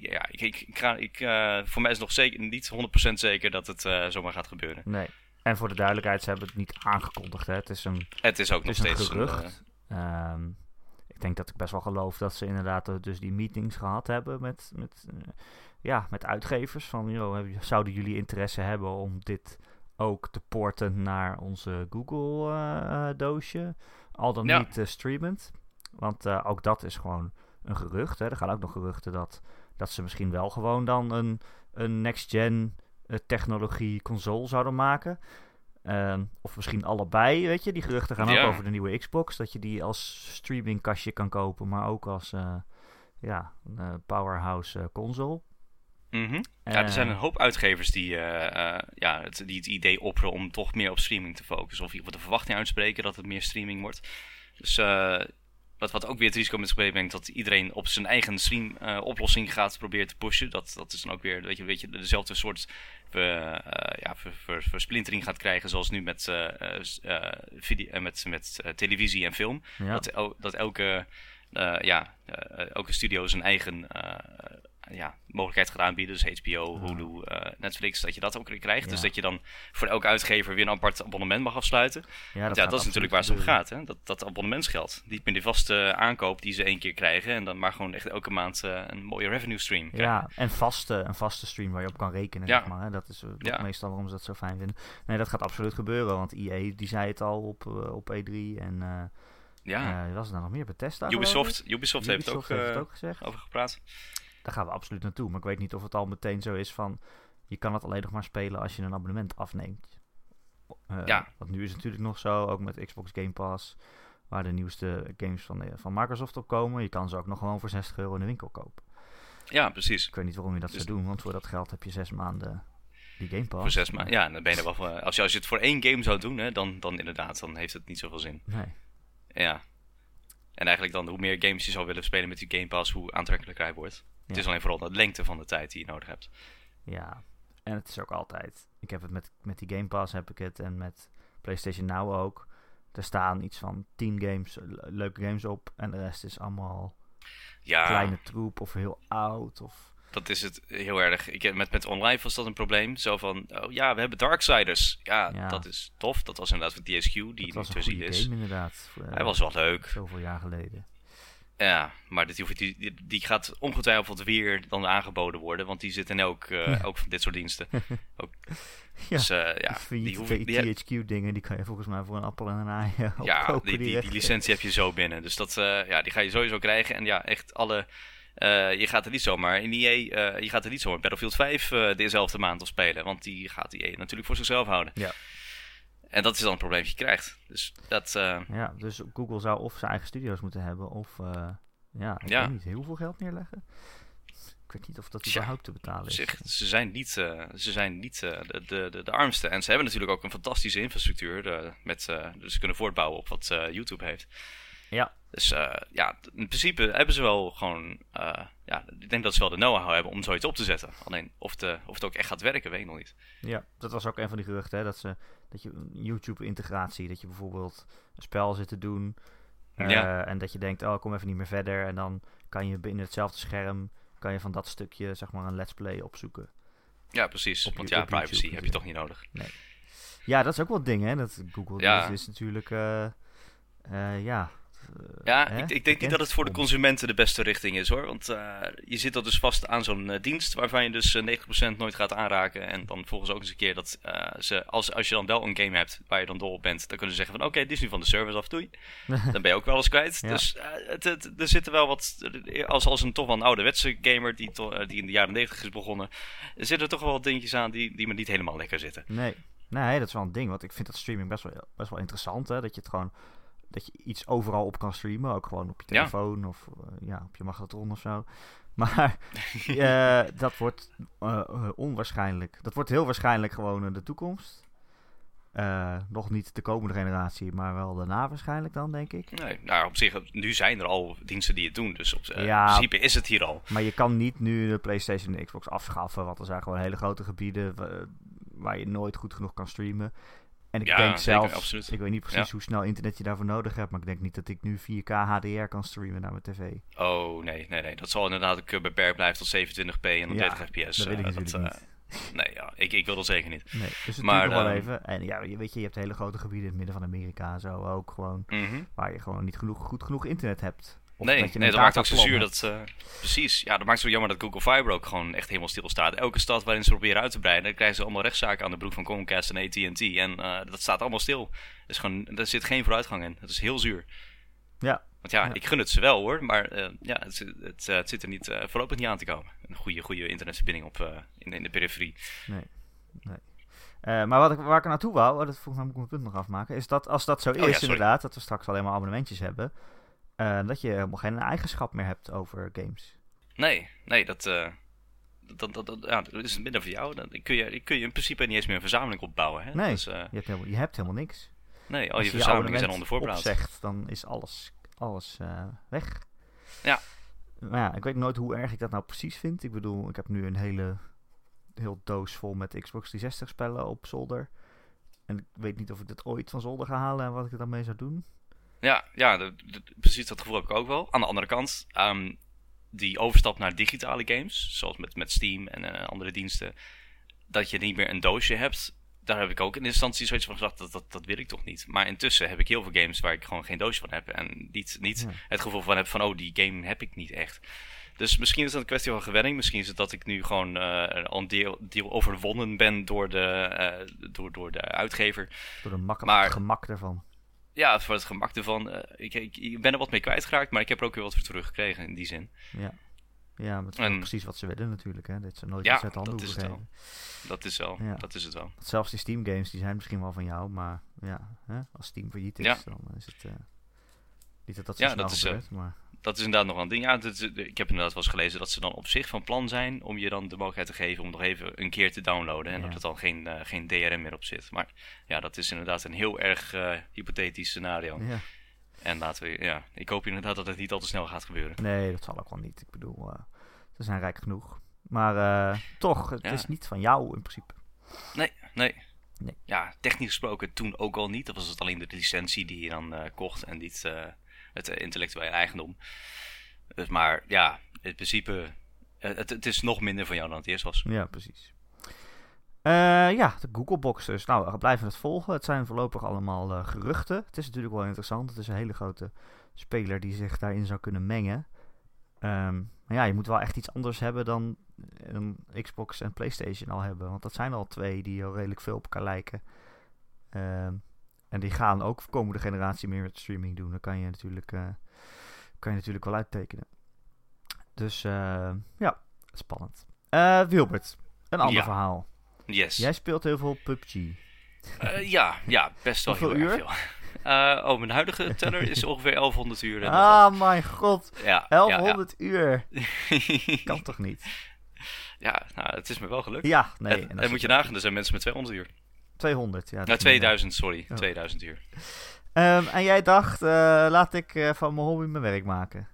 ja, ik, ik, ik, ik voor mij is het nog zeker, niet 100% zeker dat het zomaar gaat gebeuren. Nee. En voor de duidelijkheid, ze hebben het niet aangekondigd. Hè? Het is een. Het is ook nog steeds gerucht. Een, um, ik denk dat ik best wel geloof dat ze inderdaad dus die meetings gehad hebben met, met, uh, ja, met uitgevers. Van, joh, zouden jullie interesse hebben om dit ook te porten naar onze Google-doosje? Uh, Al dan ja. niet streamend. Want ook dat is gewoon een gerucht. Hè. Er gaan ook nog geruchten dat, dat ze misschien wel gewoon dan een, een next-gen technologie console zouden maken. Uh, of misschien allebei, weet je. Die geruchten gaan ja. ook over de nieuwe Xbox. Dat je die als streamingkastje kan kopen, maar ook als uh, ja, uh, powerhouse eh, console. Mm -hmm. ja, er zijn een hoop uitgevers die, ja, het, die het idee opperen om toch meer op streaming te focussen. Of de verwachting uitspreken dat het meer streaming wordt. Dus wat, wat ook weer het risico met zich meebrengt dat iedereen op zijn eigen stream oplossing gaat proberen te pushen. Dat, dat is dan ook weer weet je, weet je, dezelfde soort uh, ja, ver, versplintering gaat krijgen, zoals nu met, uh, video, met, met televisie en film. Ja. Dat, el, dat elke, ja, elke studio zijn eigen ja, mogelijkheid gaat aanbieden. Dus HBO, Hulu, Netflix, dat je dat ook krijgt. Ja. Dus dat je dan voor elke uitgever weer een apart abonnement mag afsluiten. Ja, dat, ja, dat is natuurlijk waar het om gaat. Hè? Dat, dat abonnementsgeld. Niet meer die vaste aankoop die ze één keer krijgen. En dan maar gewoon echt elke maand uh, een mooie revenue stream krijgen. Ja, en vaste, een vaste stream waar je op kan rekenen. Ja. Zeg maar, hè? Dat is uh, meestal waarom ze dat zo fijn vinden. Nee, dat gaat absoluut gebeuren. Want EA die zei het al op, uh, op E3. En ja. was er dan nog meer? Bethesda? Ubisoft, Ubisoft, Ubisoft heeft, het ook, heeft het ook gezegd. over gepraat daar gaan we absoluut naartoe. Maar ik weet niet of het al meteen zo is van... je kan het alleen nog maar spelen als je een abonnement afneemt. Uh, ja. Want nu is het natuurlijk nog zo, ook met Xbox Game Pass... waar de nieuwste games van, de, van Microsoft op komen. Je kan ze ook nog gewoon voor 60 euro in de winkel kopen. Ja, precies. Ik weet niet waarom je dat dus zou doen, want voor dat geld heb je zes maanden die Game Pass. Voor zes maanden, ja. Dan ben je er wel voor, als, je, als je het voor één game zou doen, hè, dan, dan inderdaad, dan heeft het niet zoveel zin. Nee. Ja. En eigenlijk dan, hoe meer games je zou willen spelen met die Game Pass, hoe aantrekkelijker hij wordt. Het is alleen vooral de lengte van de tijd die je nodig hebt. Ja, en het is ook altijd. Ik heb het met, met die Game Pass heb ik het en met PlayStation Now ook. Er staan iets van 10 games, leuke games op en de rest is allemaal ja. kleine troep of heel oud of dat is het heel erg. Ik, met, met online was dat een probleem. Zo van, oh ja, we hebben Darksiders. Ja, ja. dat is tof. Dat was inderdaad van DSQ, die dat nu te zien is. Game, inderdaad. Hij was wel leuk. Zoveel jaar geleden. Ja, maar die, die, die gaat ongetwijfeld weer dan aangeboden worden, want die zit in elk, uh, elk van dit soort diensten. Ook. ja, dus, uh, ja die, hoef, die THQ-dingen, die kan je volgens mij voor een appel en een ei uh, Ja, die, die, die, licentie heb je zo binnen. Dus dat, ja, die ga je sowieso krijgen. En ja, echt alle... je gaat er niet zomaar in EA, je gaat er niet zomaar Battlefield 5 dezelfde maand op spelen, want die gaat EA natuurlijk voor zichzelf houden. Ja. En dat is dan een probleem dat je krijgt. Dus dat... eh, Ja, dus Google zou of zijn eigen studio's moeten hebben, of eh, ja, ik Ja. weet niet, heel veel geld neerleggen. Ik weet niet of dat überhaupt te betalen is. zich, ze zijn niet, eh, ze zijn niet de, de, de, de armste. En ze hebben natuurlijk ook een fantastische infrastructuur. met, dus ze kunnen voortbouwen op wat YouTube heeft. Ja, Dus ja, in principe hebben ze wel gewoon... ja, ik denk dat ze wel de know-how hebben om zoiets op te zetten. Alleen of, de, of het ook echt gaat werken, weet ik nog niet. ja, dat was ook een van die geruchten, hè, dat, ze, dat je een YouTube-integratie, dat je bijvoorbeeld een spel zit te doen, eh, Ja. en dat je denkt, oh, ik kom even niet meer verder, en dan kan je binnen hetzelfde scherm, kan je van dat stukje, zeg maar, een let's play opzoeken. Ja, precies. Op Want ja, privacy YouTube heb je toch niet nodig. Ja, dat is ook wel een ding, hè, dat Google, Ja. is natuurlijk, eh, ja... eh, Ja, hè, ik, ik denk niet dat het voor de consumenten de beste richting is hoor. Want eh, je zit dan dus vast aan zo'n eh, dienst waarvan je dus eh, 90% nooit gaat aanraken. En dan volgens ook eens een keer dat ze, als, als je dan wel een game hebt waar je dan dol op bent, dan kunnen ze zeggen van oké, dit is nu van de service af, doei. Dan ben je ook wel eens kwijt. Ja. Dus het, het- er zitten wel wat, als, als een toch wel een ouderwetse gamer die, to- die in de jaren 90 is begonnen, er zitten er toch wel wat dingetjes aan die, die me niet helemaal lekker zitten. Nee. nee, dat is wel een ding. Want ik vind dat streaming best wel, best wel interessant. Hè? Dat je het gewoon dat je iets overal op kan streamen. Ook gewoon op je Ja. telefoon of eh, ja, op je magnetron of zo. Maar eh, dat wordt eh, onwaarschijnlijk. Dat wordt heel waarschijnlijk gewoon in de toekomst. Nog niet de komende generatie, maar wel daarna waarschijnlijk dan, denk ik. Nee, nou op zich, nu zijn er al diensten die het doen. Dus op, Ja. in principe is het hier al. Maar je kan niet nu de PlayStation en de Xbox afschaffen, want er zijn gewoon hele grote gebieden wa- waar je nooit goed genoeg kan streamen. En ik Ja, denk zeker, absoluut. ik weet niet precies Ja. hoe snel internet je daarvoor nodig hebt, maar ik denk niet dat ik nu 4K HDR kan streamen naar mijn tv. Oh, nee, nee, nee. Dat zal inderdaad ook eh, beperkt blijven tot 27p en dan Ja, 30 fps. dat ik eh, natuurlijk eh, Nee, ja, ik, ik wil dat zeker niet. Nee, dus het Maar, duurt nog wel ehm, even. En ja, je weet je, je hebt hele grote gebieden in het midden van Amerika en zo ook gewoon, Mhm. waar je gewoon niet genoeg, goed genoeg internet hebt. Of Nee, dat nee dat maakt ook zo zuur dat... eh, precies, ja, dat maakt het zo jammer dat Google Fiber ook gewoon echt helemaal stilstaat. Elke stad waarin ze proberen uit te breiden, krijgen ze allemaal rechtszaken aan de broek van Comcast en AT&T. En eh, dat staat allemaal stil. Dus gewoon, er zit geen vooruitgang in. Dat is heel zuur. Ja, Want ja, Ja. ik gun het ze wel hoor, maar eh, ja, het, zit- het, het zit er niet, voorlopig niet aan te komen. Een goede, goede internetverbinding op, in, in de periferie. nee. nee. Maar wat ik, waar ik naartoe wou, oh, dat volgens mij moet ik mijn punt nog afmaken, is dat als dat zo Oh is inderdaad, dat we straks alleen maar abonnementjes hebben, eh, dat je helemaal geen eigenschap meer hebt over games. Nee, nee, dat, eh, dat, dat, dat, ja, dat is minder voor jou. Dan kun je, kun je in principe niet eens meer een verzameling opbouwen. Hè? Nee. Dus, eh, Je hebt helemaal, je hebt helemaal niks. nee, al Als je je verzamelingen zijn onder voorbehoud. opzegt, dan is alles, alles weg. Ja. Maar ja, ik weet nooit hoe erg ik dat nou precies vind. Ik bedoel, ik heb nu een hele heel doos vol met Xbox 360 spellen op zolder. En ik weet niet of ik dat ooit van zolder ga halen en wat ik er dan mee zou doen. Ja, ja de- de- precies dat gevoel heb ik ook wel. Aan de andere kant, ehm, die overstap naar digitale games, zoals met, met Steam en eh, andere diensten, dat je niet meer een doosje hebt, daar heb ik ook in instantie zoiets van gedacht, dat, dat, dat wil ik toch niet. Maar intussen heb ik heel veel games waar ik gewoon geen doosje van heb en niet, niet Ja. het gevoel van heb van, oh, die game heb ik niet echt. Dus misschien is het een kwestie van gewenning. Misschien is het dat ik nu gewoon eh, een deel, deel overwonnen ben door de, eh, door, door de uitgever. Door de mak Maar- gemak ervan. Ja, voor het gemak ervan. eh, ik, ik, ik ben er wat mee kwijtgeraakt, maar ik heb er ook weer wat voor teruggekregen in die zin. Ja. Ja, maar is En- precies wat ze willen natuurlijk. Hè. Dit zijn nooit Ja, iets uit de handen dat is hoeven het geven. Dat is wel, Ja. dat is het wel. Zelfs die Steam games, die zijn misschien wel van jou. Maar ja, hè, als Steam failliet is, Ja. dan is het... eh, niet dat dat zo Ja, snel dat is, eh, gebeurt, maar... Dat is inderdaad nog een ding. Ja, dat ik heb inderdaad wel eens gelezen dat ze dan op zich van plan zijn om je dan de mogelijkheid te geven om nog even een keer te downloaden. En Ja. dat er dan geen, eh, geen DRM meer op zit. Maar ja, dat is inderdaad een heel erg eh, hypothetisch scenario. Ja. En laten we, ja, ik hoop inderdaad dat het niet al te snel gaat gebeuren. Nee, dat zal ook wel niet. Ik bedoel, eh, ze zijn rijk genoeg. Maar toch, het Ja. is niet van jou in principe. Nee, nee. Nee. Ja, technisch gesproken toen ook al niet. Dat was het alleen de licentie die je dan kocht en niet het eh, intellectuele eigendom. Dus, maar ja, in principe, eh, het, het is nog minder van jou dan het eerst was. Ja, precies. Eh, ja, de Google Box dus. Nou, we blijven het volgen. Het zijn voorlopig allemaal geruchten. Het is natuurlijk wel interessant. Het is een hele grote speler die zich daarin zou kunnen mengen. Ehm, maar ja, je moet wel echt iets anders hebben dan een Xbox en PlayStation al hebben. Want dat zijn al twee die al redelijk veel op elkaar lijken. Ehm, en die gaan ook komende generatie meer met streaming doen. Dan kan je natuurlijk, eh, kan je natuurlijk wel uittekenen. Dus eh, ja, spannend. Eh, Wilbert, een ander Ja. verhaal. Yes. Jij speelt heel veel PUBG. Ja, ja, best wel heel uur? veel. Uh, oh, mijn huidige teller is ongeveer 1100 uur. Ah, mijn god. ja, 1100 uur. ja. Kan toch niet? ja, nou, het is me wel gelukt. Ja, nee. en, en en dat moet je nagaan, er zijn mensen met 200 uur. 200, ja. Nou, is minder. 2000, sorry. Ja. 2000 uur. Ehm, en jij dacht, eh, laat ik eh, van mijn hobby mijn werk maken.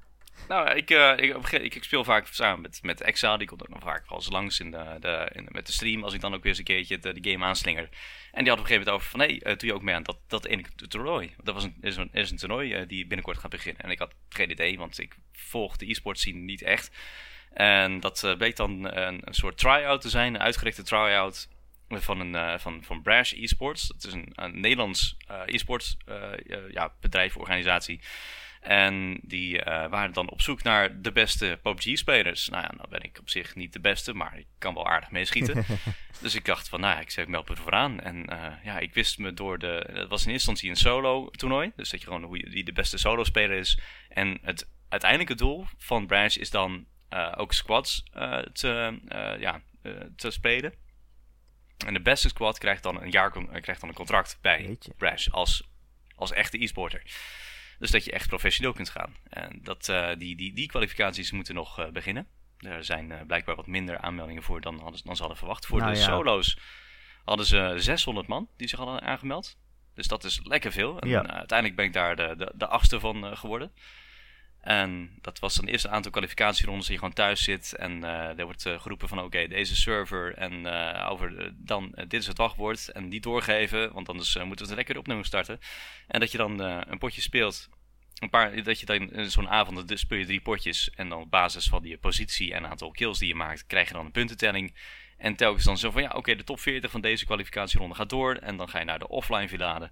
Nou, ik, eh, ik, ik, ik speel vaak samen met, met Exa. Die komt ook nog vaak wel eens langs in de, de, in, met de stream. Als ik dan ook weer eens een keertje de, de game aanslinger. En die had op een gegeven moment over van... Hé, hey, doe je ook mee aan dat, dat ene toernooi? Dat was een, is, een, is een toernooi die binnenkort gaat beginnen. En ik had geen idee, want ik volg de e-sport scene niet echt. En dat bleek dan een, een soort try-out te zijn. Een uitgerekte try-out van, een, eh, van, van Brash Esports. Dat is een, een Nederlands eh e-sports eh, ja, bedrijf, organisatie. En die waren dan op zoek naar de beste PUBG-spelers. Nou ja, nou ben ik op zich niet de beste, maar ik kan wel aardig meeschieten. dus ik dacht van, nou ja, ik meld me vooraan. En ja, ik wist me door de... Het was in eerste instantie een solo-toernooi. Dus dat je gewoon hoe je, wie de beste solo-speler is. En het uiteindelijke doel van Branch is dan ook squads te, ja, te spelen. En de beste squad krijgt dan een jaar eh, krijgt dan een contract bij. Brash als, als echte e-sporter. Dus dat je echt professioneel kunt gaan. En dat, eh, die, die, die kwalificaties moeten nog eh, beginnen. Er zijn blijkbaar wat minder aanmeldingen voor dan, hadden, dan ze hadden verwacht. Voor Nou de ja. solo's hadden ze 600 man die zich hadden aangemeld. Dus dat is lekker veel. En Ja. uiteindelijk ben ik daar de, de, de achtste van geworden. En dat was dan het eerste aantal kwalificatierondes dat je gewoon thuis zit. En eh, er wordt eh, geroepen van oké, deze server en eh, over dan dit is het wachtwoord. En die doorgeven, want anders moeten we het lekker opnieuw starten. En dat je dan een potje speelt. Een paar, dat je dan zo'n avond dus speel je drie potjes. En dan op basis van die positie en aantal kills die je maakt, krijg je dan een puntentelling. En telkens dan zo van ja, oké, de top 40 van deze kwalificatieronde gaat door. En dan ga je naar de offline finale.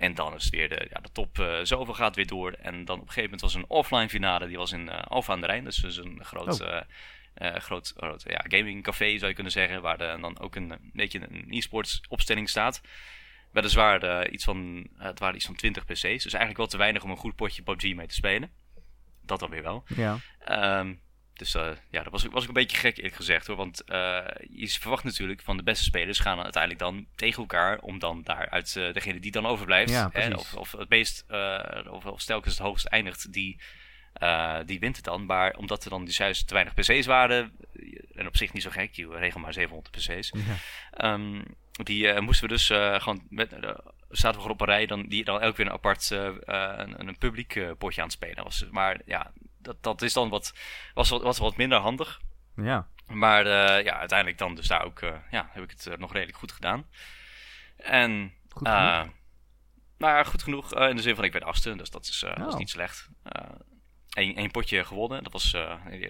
En dan is het weer de, ja, de top eh, zoveel gaat weer door. En dan op een gegeven moment was een offline finale. Die was in eh Alphen aan de Rijn. Dus, dus een groot, Oh. eh, groot, groot ja, gaming café zou je kunnen zeggen. Waar de, dan ook een, een beetje een e-sports opstelling staat. Weliswaar iets van, het waren iets van 20 PC's. Dus eigenlijk wel te weinig om een goed potje PUBG mee te spelen. Dat dan weer wel. Ja. Ehm, dus eh, ja, dat was, was ook een beetje gek eerlijk gezegd hoor. Want eh, je verwacht natuurlijk van de beste spelers gaan dan uiteindelijk dan tegen elkaar. Om dan daaruit eh, degene die dan overblijft. Ja, hè, of, of het meest, of, of telkens het hoogst eindigt, die, die wint het dan. Maar omdat er dan dus juist te weinig PC's waren. En op zich niet zo gek, je regel maar 700 PC's. ja. Ehm, die moesten we dus gewoon met, zaten we gewoon op een rij dan, die dan elk weer een apart een, een publiek potje aan het spelen was. Maar ja, dat, dat is dan wat, was, wat, was wat minder handig. Ja. Maar eh, ja, uiteindelijk dan dus daar ook, eh, ja, heb ik het eh, nog redelijk goed gedaan. En, Goed genoeg. nou ja, goed genoeg in de zin van ik werd achtste, dus dat is, dat is Oh. niet slecht. Eén potje gewonnen, dat was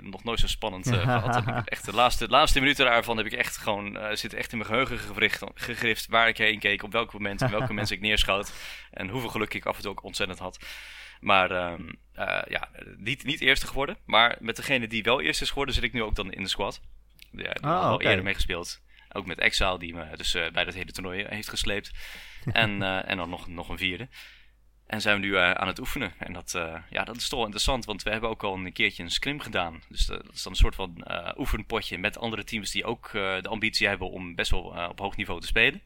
nog nooit zo spannend eh, gehad. En ik heb echt de laatste, de laatste minuten daarvan heb ik echt gewoon, zit echt in mijn geheugen gegrift, gegrift waar ik heen keek, op welk moment en welke mensen ik neerschoot. En hoeveel geluk ik af en toe ook ontzettend had. Maar ehm, eh, ja, niet, niet eerste geworden. Maar met degene die wel eerst is geworden, zit ik nu ook dan in de squad. Ja, Ah, had al oké. eerder meegespeeld. Ook met Exile, die me dus eh, bij dat hele toernooi heeft gesleept. en, eh, en dan nog, nog een vierde. En zijn we nu eh, aan het oefenen. En dat, eh, ja, dat is toch wel interessant, want we hebben ook al een keertje een scrim gedaan. Dus eh, dat is dan een soort van eh, oefenpotje met andere teams die ook eh, de ambitie hebben om best wel eh, op hoog niveau te spelen.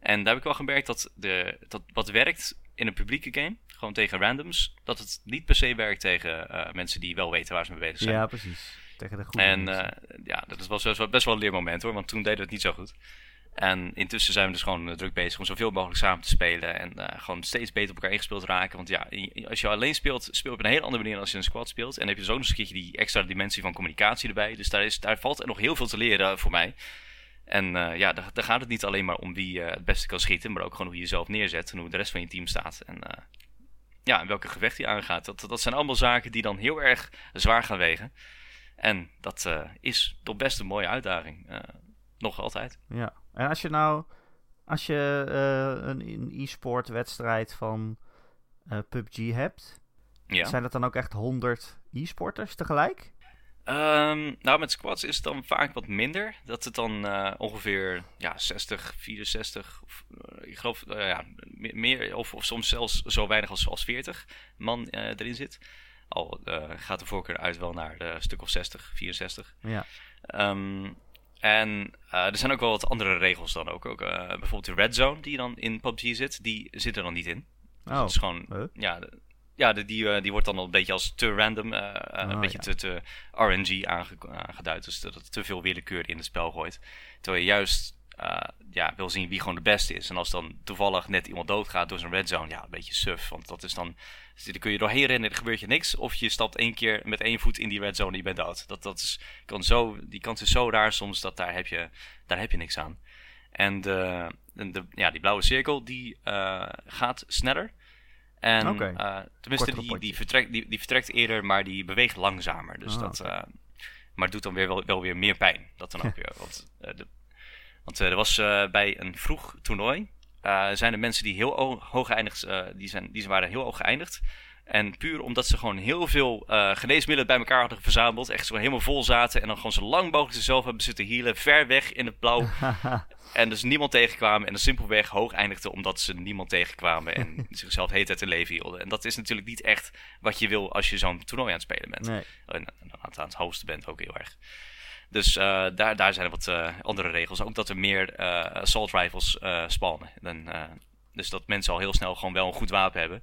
En daar heb ik wel gemerkt dat, de, dat wat werkt in een publieke game, gewoon tegen randoms, dat het niet per se werkt tegen eh, mensen die wel weten waar ze mee bezig zijn. ja, precies. Tegen de goede En eh, ja, dat was best wel, best wel een leermoment hoor, want toen deden we het niet zo goed. En intussen zijn we dus gewoon eh, druk bezig om zoveel mogelijk samen te spelen. En gewoon steeds beter op elkaar ingespeeld raken. Want ja, als je alleen speelt, speel je op een hele andere manier dan als je in een squad speelt. En dan heb je zo nog eens een keertje die extra dimensie van communicatie erbij. Dus daar, is, daar valt er nog heel veel te leren voor mij. En ja, daar, daar gaat het niet alleen maar om wie het beste kan schieten. Maar ook gewoon hoe je jezelf neerzet en hoe de rest van je team staat. En ja, en welke gevecht je aangaat. Dat, dat zijn allemaal zaken die dan heel erg zwaar gaan wegen. En dat eh, is toch best een mooie uitdaging. Eh, nog altijd. Ja. En als je nou, als je eh, een, een e-sport wedstrijd van PUBG hebt, Ja. zijn dat dan ook echt 100 e-sporters tegelijk? Ehm, nou, met squads is het dan vaak wat minder. Dat het dan eh, ongeveer ja, 60, 64, of, eh, ik geloof eh, ja, me- meer, of, of soms zelfs zo weinig als, als 40 man erin zit. Al gaat de voorkeur uit wel naar een stuk of 60, 64. Ja. Ehm, En er zijn ook wel wat andere regels dan ook. ook bijvoorbeeld de red zone die dan in PUBG zit, die zit er dan niet in. Dus oh. dat is gewoon, ja, ja, die, die wordt dan al een beetje als te random, uh, een oh, beetje te, te RNG aangeduid. Dus dat het te veel willekeur in het spel gooit. Terwijl je juist uh, ja, wil zien wie gewoon de beste is. En als dan toevallig net iemand doodgaat door zijn red zone, ja, een beetje suf. Want dat is dan, dan kun je doorheen rennen, er gebeurt je niks. Of je stapt één keer met één voet in die red zone en je bent dood. Dat, dat is, kan zo, die kans is zo raar soms, dat daar heb je, daar heb je niks aan. En de, de, ja, die blauwe cirkel, die uh, gaat sneller. En okay. uh, tenminste, die, die, vertrekt, die, die vertrekt eerder, maar die beweegt langzamer. Dus ah, dat, uh, maar doet dan weer wel, wel weer meer pijn. Dat dan ook weer. Want de, want er was bij een vroeg toernooi. zijn er mensen die heel hoog geëindigd die, zijn, die waren heel hoog geëindigd. En puur omdat ze gewoon heel veel uh, geneesmiddelen bij elkaar hadden verzameld. Echt zo helemaal vol zaten. En dan gewoon zo lang mogelijk zichzelf hebben zitten healen. Ver weg in het blauw. en dus niemand tegenkwamen. En dan simpelweg hoog eindigden omdat ze niemand tegenkwamen. En zichzelf heet uit te leven hielden. En dat is natuurlijk niet echt wat je wil als je zo'n toernooi aan het spelen bent. Nee. En, aan het hosten bent ook heel erg. Dus uh, daar, daar zijn er wat uh, andere regels. Ook dat er meer assault rifles spannen. En, dus dat mensen al heel snel gewoon wel een goed wapen hebben.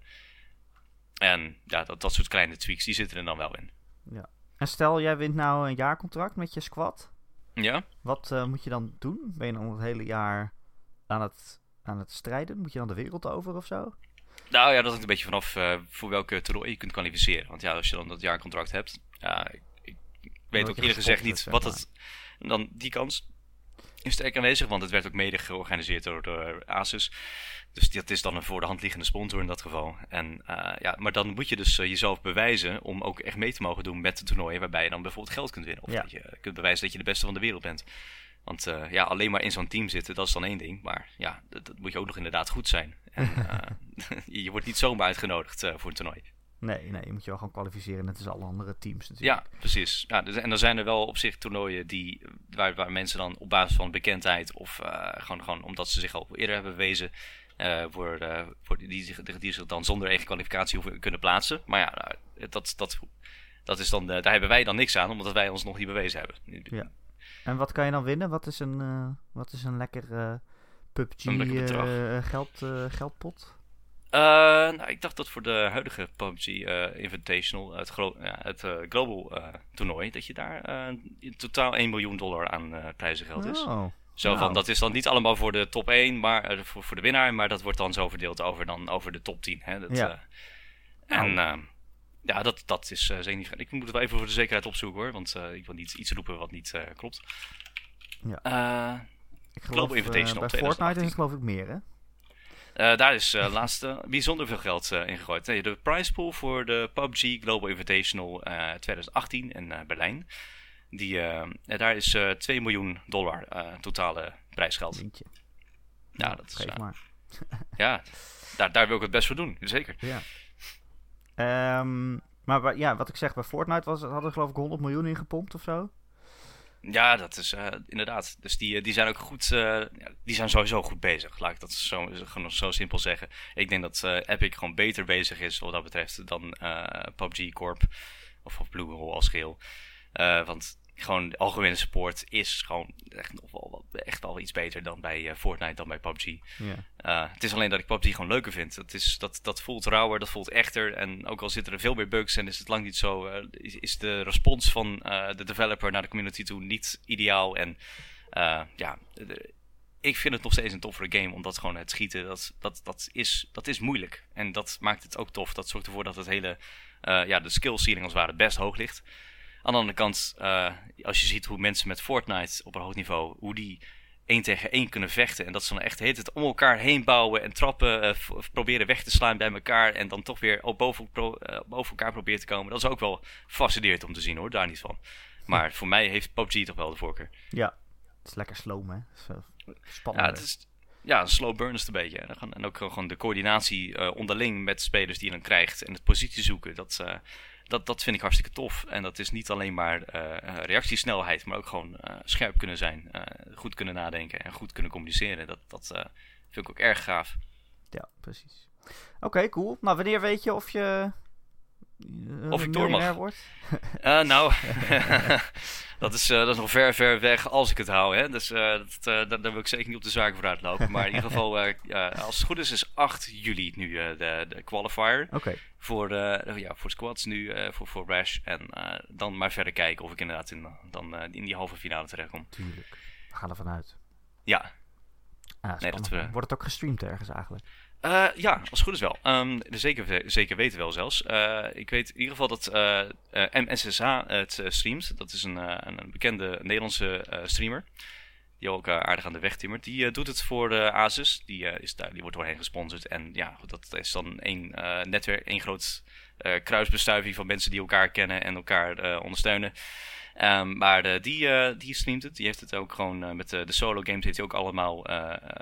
En ja, dat, dat soort kleine tweaks, die zitten er dan wel in. Ja. En stel, jij wint nou een jaarcontract met je squad. Ja. Wat uh, moet je dan doen? Ben je dan het hele jaar aan het, aan het strijden? Moet je dan de wereld over of zo? Nou ja, dat hangt een beetje vanaf uh, voor welke toernooi je kunt kwalificeren. Want ja, als je dan dat jaarcontract hebt, ja, ik, ik weet ook eerlijk gezegd niet wat het... Dan die kans sterk aanwezig, want het werd ook mede georganiseerd door, door Asus. Dus dat is dan een voor de hand liggende sponsor in dat geval. En, uh, ja, maar dan moet je dus uh, jezelf bewijzen om ook echt mee te mogen doen met de toernooien waarbij je dan bijvoorbeeld geld kunt winnen. Of ja. dat je kunt bewijzen dat je de beste van de wereld bent. Want uh, ja, alleen maar in zo'n team zitten, dat is dan één ding. Maar ja, dat, dat moet je ook nog inderdaad goed zijn. En, je wordt niet zomaar uitgenodigd voor een toernooi. Nee, nee, je moet je wel gaan kwalificeren, net als alle andere teams natuurlijk. Ja, precies. Ja, dus, en dan zijn er wel op zich toernooien die, waar, waar mensen dan op basis van bekendheid of gewoon, gewoon omdat ze zich al eerder hebben bewezen, uh, voor, uh, voor die, die, die, zich dan zonder eigen kwalificatie hoeven kunnen plaatsen. Maar ja, nou, dat, dat, dat is dan, daar hebben wij dan niks aan, omdat wij ons nog niet bewezen hebben. Ja. En wat kan je dan winnen? Wat is een, wat is een lekker PUBG geld, geldpot? Nou, ik dacht dat voor de huidige PUBG Invitational, het, ja, het Global toernooi, dat je daar in totaal 1 miljoen dollar aan prijzengeld is. Oh. Zo van, dat is dan niet allemaal voor de top 1, maar uh, voor, voor de winnaar, maar dat wordt dan zo verdeeld over, dan, over de top 10. Hè? Dat, ja. Uh, en uh, ja, dat, dat is zeker Ik moet het wel even voor de zekerheid opzoeken hoor, want ik wil niet iets roepen wat niet klopt. Ja. ik geloof, Global Invitational bij Fortnite is geloof ik meer hè? Daar is uh, laatste bijzonder veel geld uh, in gegooid. de prize pool voor de PUBG Global Invitational 2018 in Berlijn die, daar is uh, eh, 2 miljoen dollar totale prijsgeld. Ja, dat is. maar. ja, daar, daar wil ik het best voor doen, zeker. Ja. Um, maar ja, wat ik zeg, bij Fortnite was, hadden geloof ik 100 miljoen ingepompt of zo. Ja, dat is inderdaad. Dus die, die zijn ook goed. ja, die zijn sowieso goed bezig. Laat ik dat zo, zo simpel zeggen. Ik denk dat Epic gewoon beter bezig is wat dat betreft dan PUBG Corp. Of, of Blue Hole als geheel. want gewoon de algemene support is gewoon echt, nog wel, echt wel iets beter dan bij uh, Fortnite, dan bij PUBG. Yeah. Uh, het is alleen dat ik PUBG gewoon leuker vind. Dat, is, dat, dat voelt rauwer, dat voelt echter. En ook al zitten er veel meer bugs en is het lang niet zo, uh, is, is, de respons van eh, de developer naar de community toe niet ideaal. En ja, de, ik vind het nog steeds een toffere game, omdat gewoon het schieten, dat, dat, dat, is, dat is moeilijk. En dat maakt het ook tof. Dat zorgt ervoor dat het hele, ja, de skill ceiling als het ware best hoog ligt. Aan de andere kant, uh, als je ziet hoe mensen met Fortnite op een hoog niveau, hoe die één tegen één kunnen vechten. En dat ze dan echt heet het om elkaar heen bouwen en trappen, uh, proberen weg te slaan bij elkaar. En dan toch weer op boven, pro, uh, boven elkaar proberen te komen. Dat is ook wel fascinerend om te zien hoor, daar niet van. Maar voor mij heeft PUBG toch wel de voorkeur. Ja, het is lekker slow hè. Spannend. Ja, het is, ja, slow burn is het een beetje. En ook gewoon de coördinatie onderling met spelers die je dan krijgt. En het positie zoeken. Dat, dat, dat vind ik hartstikke tof. En dat is niet alleen maar uh, reactiesnelheid, maar ook gewoon uh, scherp kunnen zijn, goed kunnen nadenken en goed kunnen communiceren. Dat, dat vind ik ook erg gaaf. Ja, precies. Oké, cool. Nou, wanneer weet je of je of ik door mag. wordt? nou, dat, is, dat is nog ver, ver weg als ik het hou. Hè? Dus dat, daar, daar wil ik zeker niet op de zaken vooruit lopen. Maar in ieder geval, als het goed is, is 8 juli nu de, de qualifier. Oké. Voor, ja, voor squads nu, voor, voor Rash. En dan maar verder kijken of ik inderdaad in, dan, in die halve finale terechtkom. Tuurlijk. We gaan ervan uit. Ja. Ah, nee, dat, Wordt het ook gestreamd ergens eigenlijk? Uh, ja, als het goed is wel. Um, zeker, zeker weten wel zelfs. Uh, ik weet in ieder geval dat uh, MSSH het streamt. Dat is een, een bekende Nederlandse streamer. Die ook aardig aan de weg timmert. Die doet het voor Asus. Die, is daar, die wordt doorheen gesponsord. En ja, dat is dan één netwerk, één groot kruisbestuiving van mensen die elkaar kennen en elkaar ondersteunen. Um, maar uh, die, uh, die streamt het. Die heeft het ook gewoon uh, met de solo games heeft hij ook allemaal,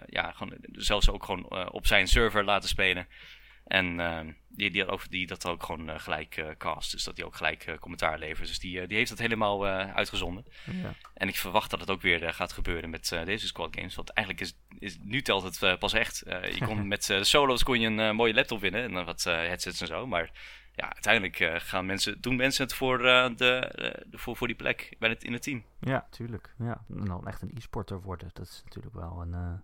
ja, gewoon, zelfs ook gewoon op zijn server laten spelen. En ehm, die, die, die dat ook gewoon gelijk cast. Dus dat hij ook gelijk commentaar levert. Dus die, die heeft dat helemaal uitgezonden. Ja. En ik verwacht dat het ook weer gaat gebeuren met deze squad games. Want eigenlijk is, is nu telt het pas echt. je kon met de solo's kon je een mooie laptop winnen. En wat headsets en zo. Maar ja, uiteindelijk uh, gaan mensen, doen mensen het voor, uh, de, de, voor, voor die plek bij het, in het team. Ja, tuurlijk. Ja, en dan echt een e-sporter worden, dat is natuurlijk wel een,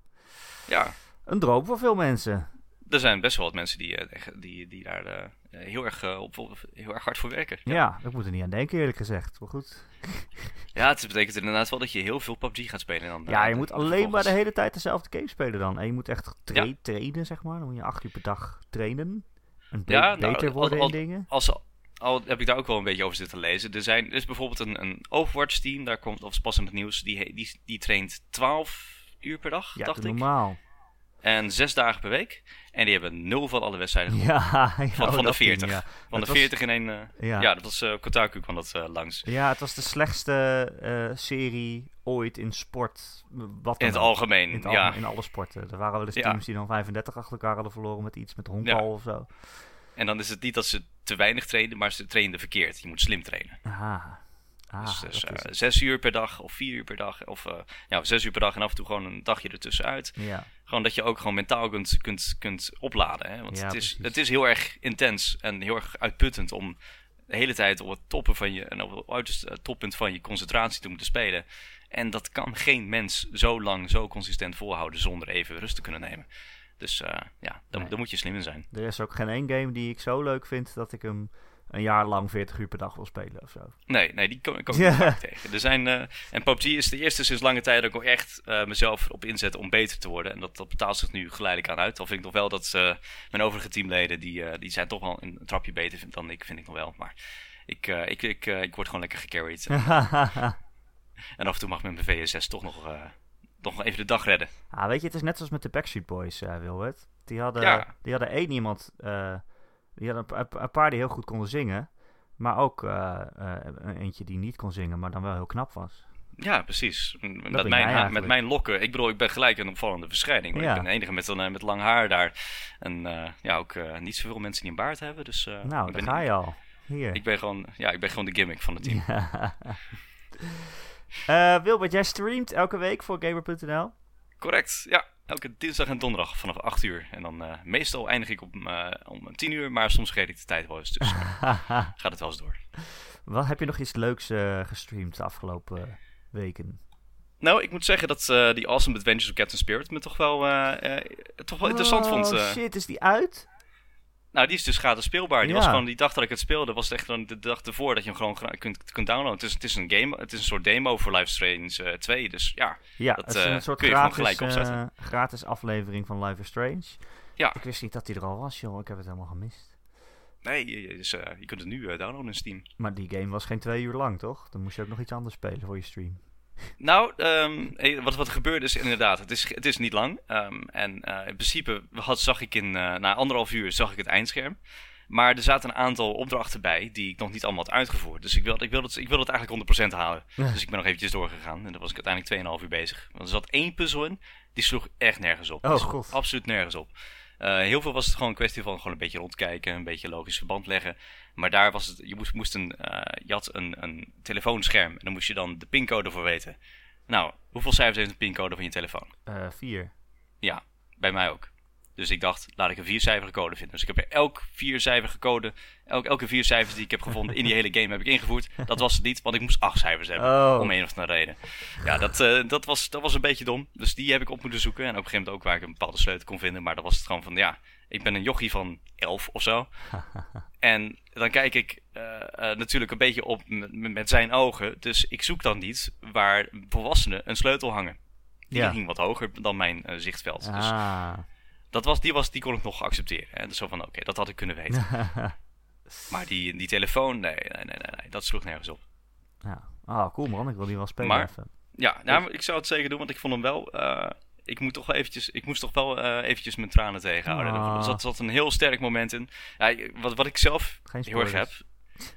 ja. een droom voor veel mensen. Er zijn best wel wat mensen die, die, die daar heel, erg, op, heel erg hard voor werken. Ja. ja, ik moet er niet aan denken eerlijk gezegd. Maar goed. ja, het betekent inderdaad wel dat je heel veel PUBG gaat spelen. Dan, ja, je moet alleen maar de hele tijd dezelfde game spelen dan. En je moet echt tra ja. trainen, zeg maar. Dan moet je acht uur per dag trainen ja, nou, beter worden in dingen? Als, al heb ik daar ook wel een beetje over zitten lezen. Er, zijn, is bijvoorbeeld een, een Overwatch team, daar komt of pas in het nieuws, die, die, die traint 12 uur per dag, ja, dacht normaal. En zes dagen per week. En die hebben nul van alle wedstrijden ja, van, van de 40. ja. van de 40 in één. Uh, ja. dat was uh, Kotaku kwam dat uh, langs. Ja, het was de slechtste serie ooit in sport. Wat in het algemeen, in ja. In alle sporten. Er waren wel eens teams die dan 35 achter elkaar hadden verloren met iets met honkbal of zo. En dan is het niet dat ze te weinig trainen, maar ze trainen verkeerd. Je moet slim trainen. Aha. Ah, dus, dus uh, zes uur per dag of vier uur per dag. Of uh, ja, zes uur per dag en af en toe gewoon een dagje ertussenuit. Ja. Gewoon dat je ook gewoon mentaal kunt, kunt, kunt opladen. Hè? Want ja, het, is, het is heel erg intens en heel erg uitputtend om de hele tijd op het toppen van je en op het uiterste toppunt van je concentratie te moeten spelen. En dat kan geen mens zo lang, zo consistent volhouden zonder even rust te kunnen nemen. Dus uh, ja, dan, dan, moet je slim in zijn. Er is ook geen één game die ik zo leuk vind dat ik hem een jaar lang 40 uur per dag wil spelen of zo. Nee, nee die kom ik ook niet tegen. Er zijn, uh, en PUBG is de eerste sinds lange tijd dat ik ook echt uh, mezelf op inzet om beter te worden. En dat, dat betaalt zich nu geleidelijk aan uit. Dan vind ik nog wel dat uh, mijn overige teamleden, die, die zijn toch wel een trapje beter dan ik, vind ik nog wel. Maar ik, ik, ik, ik word gewoon lekker gecarried. en af en toe mag mijn VS6 toch nog toch nog even de dag redden. Ah, weet je, het is net zoals met de Backstreet Boys, Wilbert. Die hadden, die hadden één iemand, die hadden een, een, paar die heel goed konden zingen. Maar ook uh, eentje die niet kon zingen, maar dan wel heel knap was. Ja, precies. Dat mijn, met mijn lokken, ik bedoel, ik ben gelijk een opvallende verschijning. Ja. Ik ben de enige met, een, met lang haar daar. En ja, ook niet zoveel mensen die een baard hebben. Dus, nou, daar ga je al. Hier. Ik ben, gewoon, ja, ik ben gewoon de gimmick van het team. Ja. Wilbert, jij streamt elke week voor Gamer.nl? Correct, ja. Elke dinsdag en donderdag vanaf 8 uur. En dan uh, meestal eindig ik op, uh, om 10 uur, maar soms vergeet ik de tijd wel eens. Dus gaat het wel eens door. Wat, heb je nog iets leuks gestreamd de afgelopen weken? Nou, ik moet zeggen dat die Awesome Adventures of Captain Spirit me toch wel, toch wel interessant oh, vond. shit, is die uit? Nou, die is dus gratis speelbaar. Die was gewoon die dag dat ik het speelde, was het echt de dag ervoor dat je hem gewoon kunt, kunt downloaden. Het is, het is een game, het is een soort demo voor Life Strange uh, 2. Dus ja, ja dat het is een uh, soort kun je gratis, gewoon gelijk opzetten. Uh, gratis aflevering van Life is Strange. Ja. Ik wist niet dat die er al was, joh. Ik heb het helemaal gemist. Nee, je, dus, je kunt het nu downloaden in Steam. Maar die game was geen twee uur lang, toch? Dan moest je ook nog iets anders spelen voor je stream. Nou, um, wat, wat gebeurde is inderdaad, het is, het is niet lang. Um, en uh, in principe had, zag ik in, uh, na anderhalf uur zag ik het eindscherm. Maar er zaten een aantal opdrachten bij die ik nog niet allemaal had uitgevoerd. Dus ik wilde, ik wilde, het, ik wilde het eigenlijk 100% halen. Dus ik ben nog eventjes doorgegaan. En dan was ik uiteindelijk 2,5 uur bezig. Want er zat één puzzel in, die sloeg echt nergens op. Oh, god. Absoluut nergens op. Uh, heel veel was het gewoon een kwestie van gewoon een beetje rondkijken, een beetje logisch verband leggen. Maar daar was het, je moest, moest een, uh, je had een, een telefoonscherm en dan moest je dan de pincode voor weten. Nou, hoeveel cijfers heeft een pincode van je telefoon? Uh, vier. Ja, bij mij ook. Dus ik dacht, laat ik een viercijferige code vinden. Dus ik heb er elk viercijferige code, elk, elke vier cijfers die ik heb gevonden in die hele game heb ik ingevoerd. Dat was het niet, want ik moest acht cijfers hebben. Oh. Om een of andere reden. Ja, dat, eh, dat, was, dat was een beetje dom. Dus die heb ik op moeten zoeken. En op een gegeven moment ook waar ik een bepaalde sleutel kon vinden. Maar dan was het gewoon van, ja, ik ben een jochie van 11 of zo. en dan kijk ik uh, uh, natuurlijk een beetje op met zijn ogen. Dus ik zoek dan niet waar volwassenen een sleutel hangen. Die Ja. hing wat hoger dan mijn zichtveld. Dus Ah. Dat was, die, was, die kon ik nog accepteren. Hè? Dus zo van, oké, dat had ik kunnen weten. maar die, die telefoon, nee, nee, nee, nee, nee, dat sloeg nergens op. ja. Ah, cool man. Ik wil die wel spelen Maar- even. Ja, nou, ik zou het zeker doen, want ik vond hem wel... eh, ik, moet toch wel eventjes, ik moest toch wel eh, eventjes mijn tranen tegenhouden. Ah. Er zat, zat een heel sterk moment in. Ja, wat, wat ik zelf heel erg heb...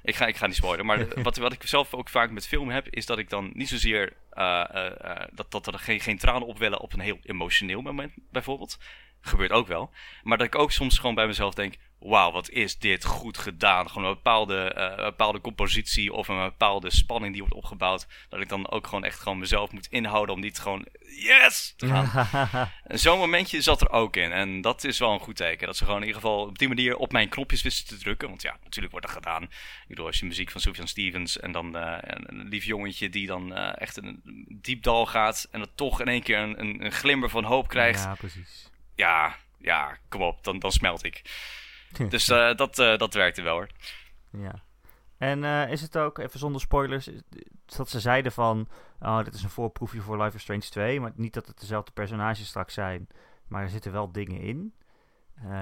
Ik ga, ik ga niet spoilen, maar wat, wat ik zelf ook vaak met film heb, is dat ik dan niet zozeer eh, dat, dat er geen, geen tranen opwellen op een heel emotioneel moment, bijvoorbeeld. Gebeurt ook wel. Maar dat ik ook soms gewoon bij mezelf denk: wauw, wat is dit goed gedaan? Gewoon een bepaalde, eh, een bepaalde compositie of een bepaalde spanning die wordt opgebouwd. Dat ik dan ook gewoon echt gewoon mezelf moet inhouden om niet gewoon yes te gaan. En zo'n momentje zat er ook in. En dat is wel een goed teken. Dat ze gewoon in ieder geval op die manier op mijn knopjes wisten te drukken. Want ja, natuurlijk wordt dat gedaan. Ik bedoel, als je muziek van Sufjan Stevens en dan eh, een, lief jongetje die dan eh, echt een diep dal gaat. En dat toch in één keer een, een, een glimmer van hoop krijgt. Ja, precies. Ja, kom op, dan, dan smelt ik. Dus eh, dat, eh, dat werkte wel hoor. Ja. En eh, is het ook, even zonder spoilers, dat ze zeiden van, oh, dit is een voorproefje voor Life is Strange 2, maar niet dat het dezelfde personages straks zijn, maar er zitten wel dingen in.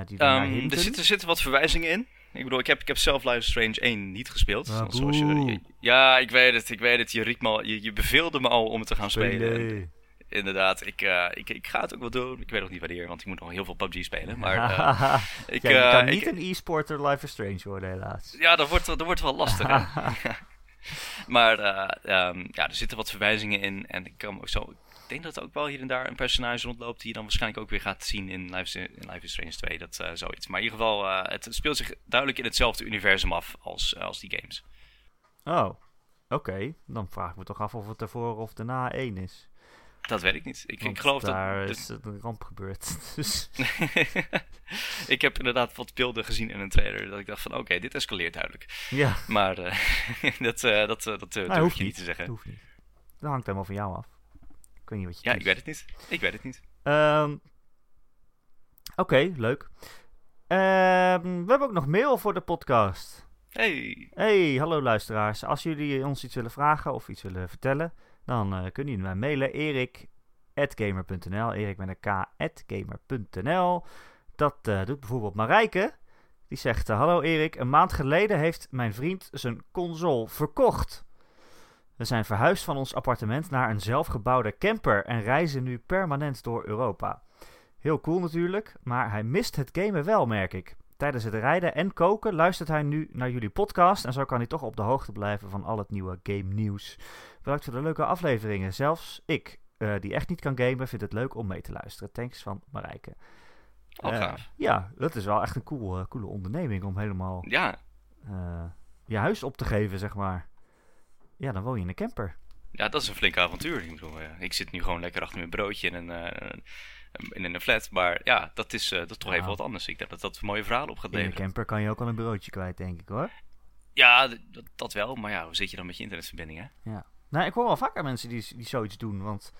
die ernaar Ehm, er, zitten, er zitten wat verwijzingen in. Ik bedoel, ik heb, ik heb zelf Life is Strange 1 niet gespeeld. Ah, zoals je, je- ja, ik weet het, ik weet het. Je, riep me al, je, je beveelde me al om het te gaan spelen. En Spelen. Inderdaad, ik, eh, ik, ik ga het ook wel doen. Ik weet nog niet wanneer, want ik moet nog heel veel PUBG spelen. Maar eh, ik, ja, je eh, kan ik- niet een e-sporter Life is Strange worden, helaas. ja, dat wordt, dat wordt wel lastig. maar eh, ehm, ja, er zitten wat verwijzingen in. En ik, kan ook zo, ik denk dat er ook wel hier en daar een personage rondloopt die je dan waarschijnlijk ook weer gaat zien in Life is, in Life is Strange 2. Dat zoiets. Maar in ieder geval, het speelt zich duidelijk in hetzelfde universum af als, als die games. Oh, oké. Dan vraag ik me toch af of het ervoor of daarna één is. Dat weet ik niet. Ik, ik geloof daar dat. is een ramp gebeurd. dus, ik heb inderdaad wat beelden gezien in een trailer. Dat ik dacht van oké, dit escaleert duidelijk. ja, Maar eh, dat, eh, dat, eh, dat Nou, hoeft je niet niet. te dat zeggen. hoeft niet. Dat hangt helemaal van jou af. Ik weet niet wat je Ja, ik weet het niet. Ik weet het niet. Ehm, Oké, leuk. Ehm, we hebben ook nog mail voor de podcast. Hey. Hey, hallo luisteraars. Als jullie ons iets willen vragen of iets willen vertellen, dan eh, kunnen jullie mij mailen. erik.gamer.nl Erik met een k.gamer.nl Dat eh, doet bijvoorbeeld Marijke. Die zegt, eh, hallo Erik, een maand geleden heeft mijn vriend zijn console verkocht. We zijn verhuisd van ons appartement naar een zelfgebouwde camper en reizen nu permanent door Europa. Heel cool natuurlijk, maar hij mist het gamen wel, merk ik. Tijdens het rijden en koken luistert hij nu naar jullie podcast en zo kan hij toch op de hoogte blijven van al het nieuwe game nieuws. Bedankt voor de leuke afleveringen. Zelfs ik, eh, die echt niet kan gamen, vind het leuk om mee te luisteren. Thanks van Marijke. Oh, Eh, ja, dat is wel echt een cool, eh, coole onderneming om helemaal Ja. je huis op te geven, zeg maar. Ja, dan woon je in een camper. ja, dat is een flink avontuur. Ik, bedoel, ik zit nu gewoon lekker achter mijn broodje eh, een- in een flat. Maar ja, dat is, eh, dat is toch Ja. even wat anders. Ik denk dat dat mooie verhalen op gaat In een leveren. camper kan je ook al een bureautje kwijt, denk ik hoor. Ja, dat, wel. Maar ja, hoe zit je dan met je internetverbinding, hè? Nou, ik hoor wel vaker mensen die, die zoiets doen. Want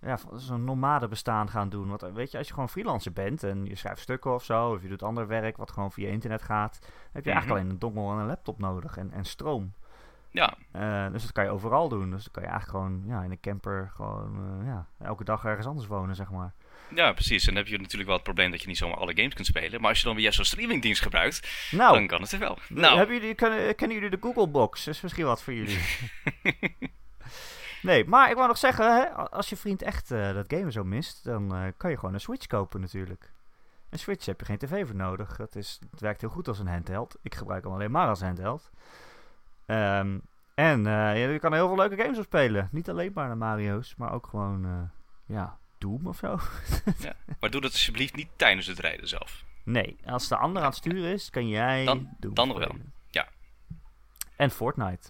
ja, zo'n nomade bestaan gaan doen. Want eh, weet je, als je gewoon freelancer bent en je schrijft stukken of zo, of je doet ander werk wat gewoon via internet gaat, heb je Mhm. eigenlijk alleen een dongle en een laptop nodig en, en stroom. Ja, Eh, dus dat kan je overal doen. Dus dan kan je eigenlijk gewoon ja, in een camper gewoon eh, ja, elke dag ergens anders wonen, zeg maar. Ja, precies. En dan heb je natuurlijk wel het probleem dat je niet zomaar alle games kunt spelen. Maar als je dan weer zo'n streamingdienst gebruikt, Nou, dan kan het er wel. Nou, Hebben jullie, kennen, kennen jullie de Google Box? Dat is misschien wat voor jullie. nee, maar ik wou nog zeggen, hè, als je vriend echt eh, dat gamen zo mist, dan eh, kan je gewoon een Switch kopen natuurlijk. Een Switch heb je geen tv voor nodig. Dat is, het werkt heel goed als een handheld. Ik gebruik hem alleen maar als handheld. Ehm, en eh, je kan er heel veel leuke games op spelen. Niet alleen maar de Mario's, maar ook gewoon, ja, Doom of zo. maar doe dat alsjeblieft niet tijdens het rijden zelf. Nee, als de ander aan het sturen is, kan jij Dan- Doom dan nog wel. Ja. En Fortnite.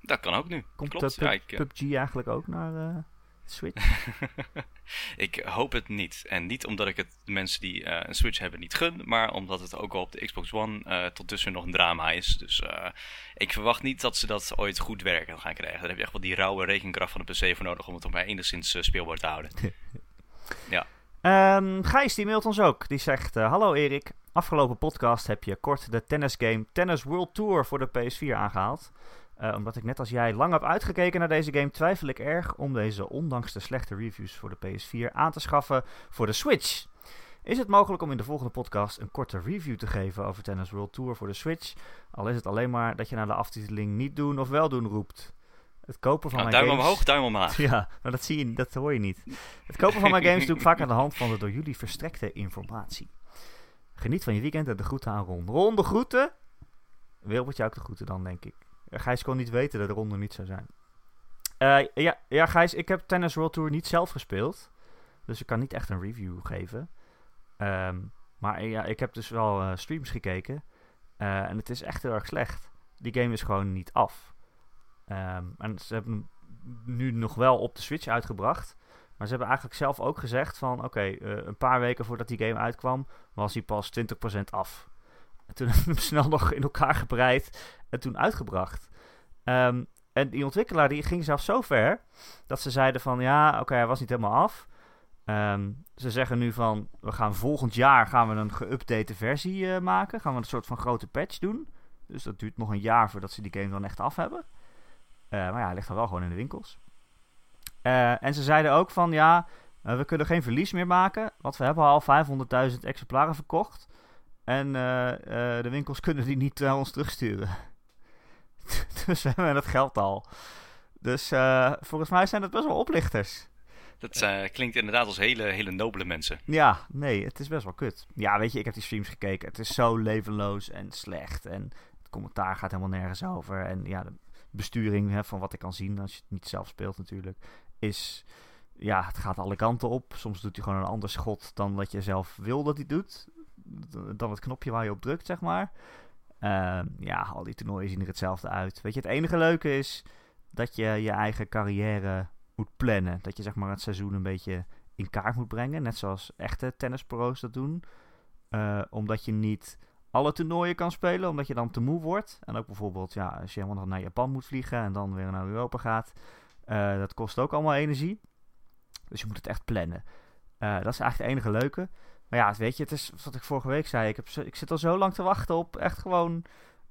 Dat kan ook nu. Komt Klopt. eh, Ja, Pub- ik, eh, PUBG eigenlijk ook naar... eh, Switch? ik hoop het niet. En niet omdat ik het de mensen die uh, een Switch hebben niet gun, maar omdat het ook al op de Xbox One uh, tot tussen nog een drama is. Dus uh, ik verwacht niet dat ze dat ooit goed werken gaan krijgen. Daar heb je echt wel die rauwe rekenkracht van de PC voor nodig om het op mij enigszins speelbaar te houden. ja. Um, Gijs die mailt ons ook. Die zegt: Hallo Erik. Afgelopen podcast heb je kort de tennisgame Tennis World Tour voor de PS4 aangehaald. Uh, omdat ik net als jij lang heb uitgekeken naar deze game, twijfel ik erg om deze ondanks de slechte reviews voor de PS4 aan te schaffen voor de Switch. Is het mogelijk om in de volgende podcast een korte review te geven over Tennis World Tour voor de Switch? Al is het alleen maar dat je naar de aftiteling niet doen of wel doen roept. Het kopen van nou, mijn duim games... omhoog, duim omlaag. Ja, maar dat zie je, dat hoor je niet. Het kopen van mijn games doe ik vaak aan de hand van de door jullie verstrekte informatie. Geniet van je weekend en de groeten aan Ron. Ron, de groeten? Wilbert, jou ook de groeten dan, denk ik. Gijs kon niet weten dat de ronde niet zou zijn. Uh, ja, ja, Gijs, ik heb Tennis World Tour niet zelf gespeeld. Dus ik kan niet echt een review geven. Um, maar ja, ik heb dus wel uh, streams gekeken. Uh, en het is echt heel erg slecht. Die game is gewoon niet af. Um, en ze hebben hem nu nog wel op de Switch uitgebracht. Maar ze hebben eigenlijk zelf ook gezegd van... Oké, een paar weken voordat die game uitkwam... was hij pas 20% af. En toen hebben hem snel nog in elkaar gebreid en toen uitgebracht. Um, en die ontwikkelaar die ging zelfs zo ver dat ze zeiden van ja, oké, hij was niet helemaal af. Um, ze zeggen nu van we gaan volgend jaar gaan we een geüpdate versie uh, maken. Gaan we een soort van grote patch doen. Dus dat duurt nog een jaar voordat ze die game dan echt af hebben. Uh, maar ja, hij ligt dan wel gewoon in de winkels. Uh, en ze zeiden ook van ja, we kunnen geen verlies meer maken. Want we hebben al 500.000 exemplaren verkocht. En uh, uh, de winkels kunnen die niet naar ons terugsturen. dus we hebben het geld al. Dus volgens mij zijn het best wel oplichters. Dat klinkt inderdaad als hele, hele nobele mensen. Ja, nee, het is best wel kut. Ja, weet je, ik heb die streams gekeken. Het is zo levenloos en slecht. En het commentaar gaat helemaal nergens over. En ja, de besturing, hè, van wat ik kan zien, als je het niet zelf speelt natuurlijk, is... Ja, het gaat alle kanten op. Soms doet hij gewoon een ander schot dan wat je zelf wil dat hij doet dan het knopje waar je op drukt, zeg maar. Uh, ja, al die toernooien zien er hetzelfde uit. Weet je, het enige leuke is dat je je eigen carrière moet plannen. Dat je zeg maar het seizoen een beetje in kaart moet brengen. Net zoals echte tennispro's dat doen. Uh, omdat je niet alle toernooien kan spelen, omdat je dan te moe wordt. En ook bijvoorbeeld, ja, als je helemaal naar Japan moet vliegen en dan weer naar Europa gaat. Uh, dat kost ook allemaal energie. Dus je moet het echt plannen. Uh, dat is eigenlijk het enige leuke. Maar ja, weet je, het is wat ik vorige week zei. Ik, heb, ik zit al zo lang te wachten op echt gewoon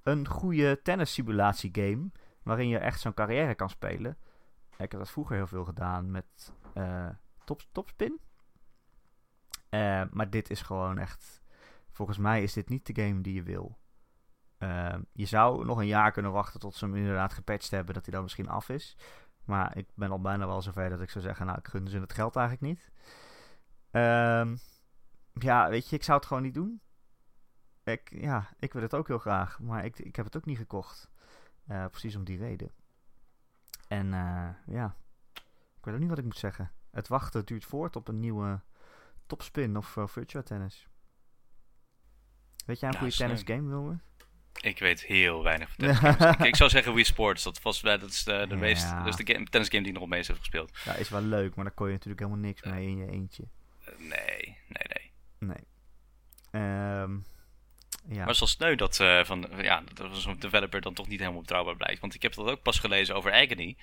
een goede tennis simulatie game. Waarin je echt zo'n carrière kan spelen. Ik heb dat vroeger heel veel gedaan met uh, top, Topspin. Uh, maar dit is gewoon echt... Volgens mij is dit niet de game die je wil. Uh, je zou nog een jaar kunnen wachten tot ze hem inderdaad gepatcht hebben. Dat hij dan misschien af is. Maar ik ben al bijna wel zover dat ik zou zeggen... Nou, ik gun ze het geld eigenlijk niet. Ehm ja, weet je, ik zou het gewoon niet doen. Ik, ja, ik wil het ook heel graag, maar ik, ik heb het ook niet gekocht. Uh, precies om die reden. En uh, ja, ik weet ook niet wat ik moet zeggen. Het wachten duurt voort op een nieuwe topspin of uh, virtual tennis. Weet jij een Nou, goede tennis game, Wilmer? Ik weet heel weinig van tennisgames. ik, ik zou zeggen Wii Sports. Dat, was, dat is de, de Ja. meest, dat is de game, tennisgame die ik nog het meest heb gespeeld. Ja, is wel leuk, maar daar kon je natuurlijk helemaal niks mee in je eentje. Eh, nee, nee, nee. Nee. Ehm ja. Maar het is wel sneu dat, eh, van, ja, dat zo'n developer dan toch niet helemaal betrouwbaar blijkt. Want ik heb dat ook pas gelezen over Agony.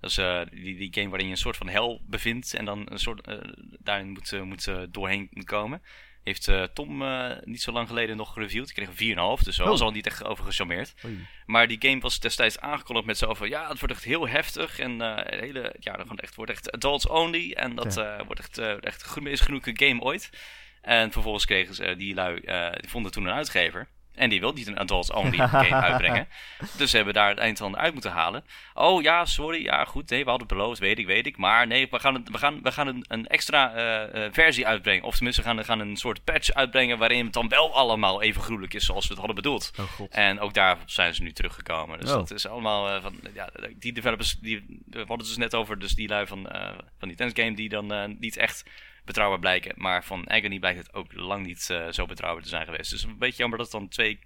Dat is eh, die, die game waarin je een soort van hel bevindt en dan een soort, eh, daarin moet, moet doorheen komen. Heeft Tom niet zo lang geleden nog gereviewd. Ik kreeg een 4,5, dus daar Oh. was al niet echt over gecharmeerd. Oei. Maar die game was destijds aangekondigd met zo van... Ja, het wordt echt heel heftig en hele, ja, dat wordt echt, wordt echt adults only. En dat wordt echt, echt de meest genoemde game ooit. En vervolgens kregen ze, die lui, eh, die vonden toen een uitgever. En die wil niet een adults only game uitbrengen. Dus ze hebben daar het eind van uit moeten halen. Oh ja, sorry, ja goed, nee, we hadden het beloofd, weet ik, weet ik. Maar nee, we gaan, het- we gaan, we gaan een, een extra eh, eh, versie uitbrengen. Of tenminste, we gaan, we gaan een soort patch uitbrengen... waarin het dan wel allemaal even gruwelijk is zoals we het hadden bedoeld. Oh god. En ook daar zijn ze nu teruggekomen. Dus Oh. dat is allemaal eh, van. Ja, die developers, die, we hadden het dus net over. Dus die lui van, eh, van die tennis game die dan eh, niet echt betrouwbaar blijken. Maar van Agony blijkt het ook lang niet eh, zo betrouwbaar te zijn geweest. Dus een beetje jammer dat dan twee,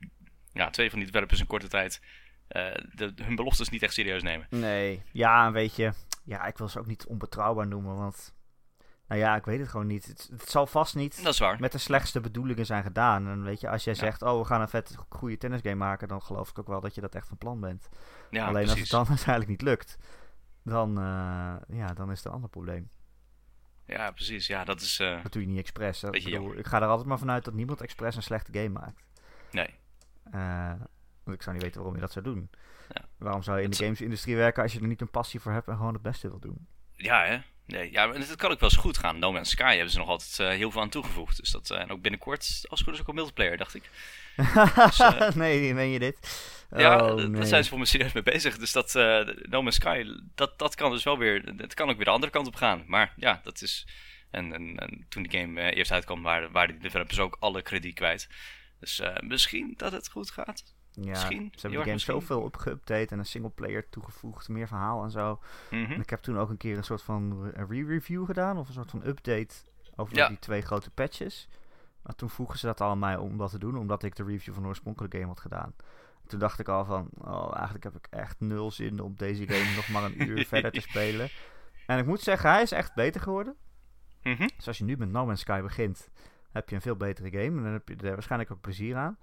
ja, twee van die developers in korte tijd. eh, de, hun beloftes niet echt serieus nemen. Nee, ja, weet je. ja, ik wil ze ook niet onbetrouwbaar noemen, want nou ja, ik weet het gewoon niet. Het, het zal vast niet Dat is waar. met de slechtste bedoelingen zijn gedaan. En weet je, als jij Ja. zegt, oh, we gaan een vet goede tennisgame maken, dan geloof ik ook wel dat je dat echt van plan bent. Ja, Alleen precies. als het dan uiteindelijk niet lukt, dan, eh, ja, dan is het een ander probleem. Ja, precies. Ja, dat is... eh, Dat doe je niet expres. Ik, bedoel, ik ga er altijd maar vanuit dat niemand expres een slechte game maakt. nee. Eh, want ik zou niet weten waarom je dat zou doen. Ja. Waarom zou je in de gamesindustrie werken als je er niet een passie voor hebt en gewoon het beste wil doen? Ja, hè? Nee, ja, het kan ook wel eens goed gaan. No Man's Sky hebben ze nog altijd eh, heel veel aan toegevoegd. Dus dat, eh, en ook binnenkort, als het goed is, ook al multiplayer, dacht ik. eh, nee, meen je dit? ja, Oh, nee. daar zijn ze voor me serieus mee bezig. Dus dat No Man's Sky, dat, dat kan dus wel weer, het kan ook weer de andere kant op gaan. Maar ja, dat is... En, en, en toen de game eerst uitkwam, waren, waren die developers ook alle krediet kwijt. Dus misschien dat het goed gaat. Ja, Misschien. ze hebben de game zoveel op geüpdate en een singleplayer toegevoegd, meer verhaal en zo. Mhm. En ik heb toen ook een keer een soort van re- re-review gedaan, of een soort van update over Ja. die twee grote patches. Maar toen vroegen ze dat al aan mij om dat te doen, omdat ik de review van de oorspronkelijke game had gedaan. Toen dacht ik al van, oh, eigenlijk heb ik echt nul zin om deze game nog maar een uur verder te spelen. En ik moet zeggen, hij is echt beter geworden. Mhm. Dus als je nu met No Man's Sky begint, heb je een veel betere game. En dan heb je er waarschijnlijk ook plezier aan.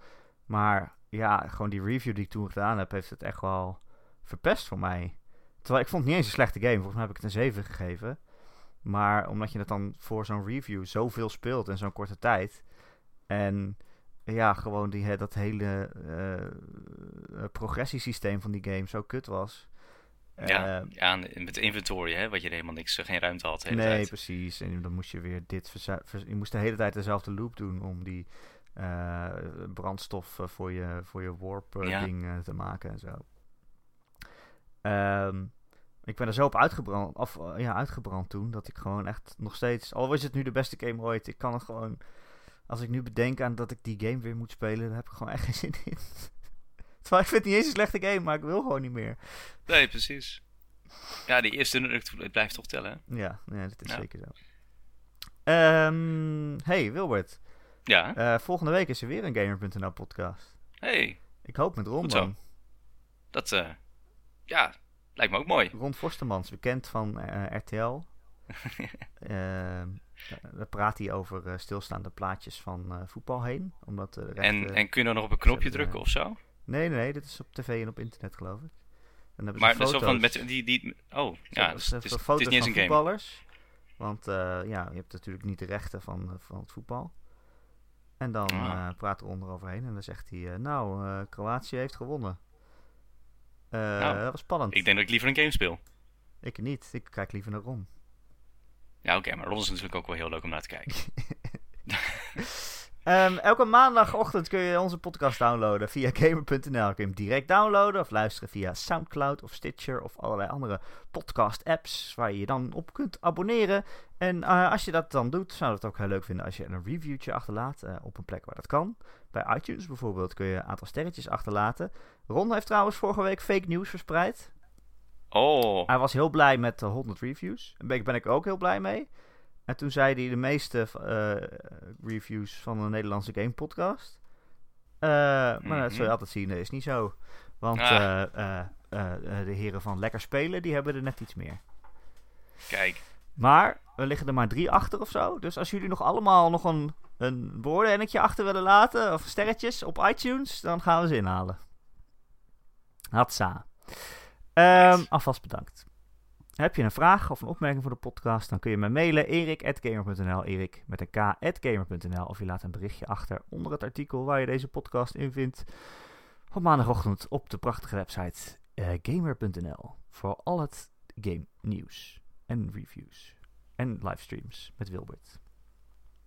Maar ja, gewoon die review die ik toen gedaan heb, heeft het echt wel verpest voor mij. Terwijl ik vond het niet eens een slechte game. Volgens mij heb ik het een 7 gegeven. Maar omdat je het dan voor zo'n review zoveel speelt in zo'n korte tijd. En ja, gewoon die, dat hele eh, eh, progressiesysteem van die game zo kut was. Ja, Eh, ja, met inventory, hè, wat je helemaal niks, geen ruimte had nee, tijd. precies. En dan moest je weer dit Je moest de hele tijd dezelfde loop doen om die brandstof eh, voor je, voor je warp eh, Ja. eh, te maken en zo. Ehm, ik ben er zo op uitgebrand, of, eh, ja, uitgebrand toen dat ik gewoon echt nog steeds. Al is het nu de beste game ooit, ik kan het gewoon. Als ik nu bedenk aan dat ik die game weer moet spelen, dan heb ik gewoon echt geen zin in. Terwijl ik vind het niet eens een slechte game, maar ik wil gewoon niet meer. Nee, precies. Ja, die eerste indruk het blijft toch tellen. hè? Ja, ja dat is Ja. zeker zo. Ehm, hey Wilbert, Ja, Eh, volgende week is er weer een Gamer.nl podcast. hey, Ik hoop met Ron dan. dat, eh, ja, lijkt me ook mooi. Ron Forstemans, bekend van eh, RTL. Ehm, eh, daar praat hij over stilstaande plaatjes van voetbal heen. Omdat, de En, en kun je dan nog op een knopje hebben, drukken of zo? Nee, nee, nee, dit is op tv en op internet geloof ik. Dan hebben Maar zo foto's. van met die, die, oh, ja, dus het is, het is niet eens game. voetballers. Want eh, ja, je hebt natuurlijk niet de rechten van, van het voetbal. En dan Ah. eh, praat Ron eroverheen en dan zegt hij... eh, nou, eh, Kroatië heeft gewonnen. Nou, dat was spannend. Ik denk dat ik liever een game speel. Ik niet. Ik kijk liever naar Ron. Ja, oké, maar Ron is natuurlijk ook wel heel leuk om naar te kijken. Ehm, elke maandagochtend kun je onze podcast downloaden via gamer.nl. Kun je hem direct downloaden of luisteren via Soundcloud of Stitcher of allerlei andere podcast apps waar je je dan op kunt abonneren. En eh, als je dat dan doet, zou we het ook heel leuk vinden als je een reviewtje achterlaat eh, op een plek waar dat kan. Bij iTunes bijvoorbeeld kun je een aantal sterretjes achterlaten. Ron heeft trouwens vorige week fake news verspreid. Oh, Hij was heel blij met de 100 reviews. Daar ben ik ook heel blij mee. En toen zei hij de meeste eh, reviews van een Nederlandse game podcast. Eh, Maar dat zul je Mhm. altijd zien, dat is niet zo. Want Ah. eh, de heren van Lekker Spelen, die hebben er net iets meer. kijk. Maar we liggen er maar drie achter of zo. Dus als jullie nog allemaal nog een, een beoordelingetje achter willen laten, of sterretjes op iTunes, dan gaan we ze inhalen. Hatsa. Ehm, Nice. alvast bedankt. Heb je een vraag of een opmerking voor de podcast, dan kun je me mailen erik.gamer.nl, erik met een k.gamer.nl of je laat een berichtje achter onder het artikel waar je deze podcast in vindt op maandagochtend op de prachtige website eh, gamer.nl voor al het game nieuws en reviews en livestreams met Wilbert.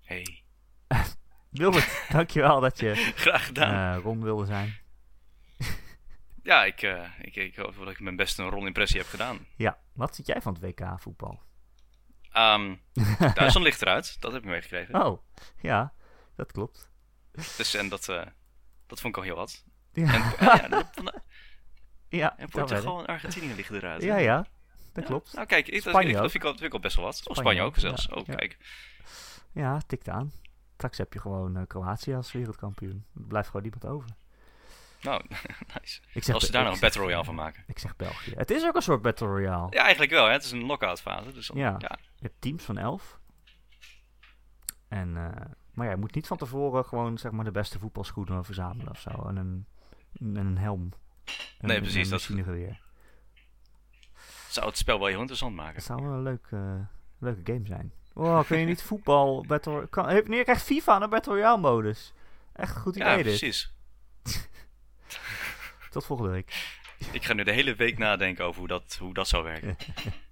Hey, Wilbert, dankjewel dat je graag gedaan. eh Ron wilde zijn. Ja, ik, eh, ik, ik hoop dat ik mijn beste Ron-impressie heb gedaan. Ja, wat ziet jij van het WK voetbal? Ehm Duitsland ligt eruit, dat heb ik meegekregen. Oh, ja, dat klopt. Dus, en dat, eh, dat vond ik al heel wat. Ja, En, ja, dat- van- ja, en weet Portugal en Argentinië liggen eruit. Ja, ja, dat Ja. klopt. Nou, kijk, ik, dat, Spanje dat vind, ik al, best wel wat. Of Spanje Spanje ook zelfs. ja. Oh, Ja. kijk. Ja, tikt aan. Straks heb je gewoon eh, Kroatië als wereldkampioen. Er blijft gewoon niemand over. Nou, nice. Ik zeg, Als ze daar nog een Battle Royale van maken. Ik zeg België. Het is ook een soort Battle Royale. Ja, eigenlijk wel. Hè? Het is een knockout fase. Dus dan- Ja. ja. Je hebt teams van elf. En, eh, maar ja, je moet niet van tevoren gewoon zeg maar, de beste voetbalschoenen verzamelen of zo. En een, en een helm. En Nee, precies, dat- machinegeweer. Zou het spel wel heel interessant maken. Dat zou wel een leuk, eh, leuke game zijn. Oh, kun je niet voetbal Battle kan, Nee, je krijgt FIFA een Battle Royale modus. Echt een goed idee Ja, dit. precies. Tot volgende week. Ik ga nu de hele week nadenken over hoe dat, hoe dat zou werken.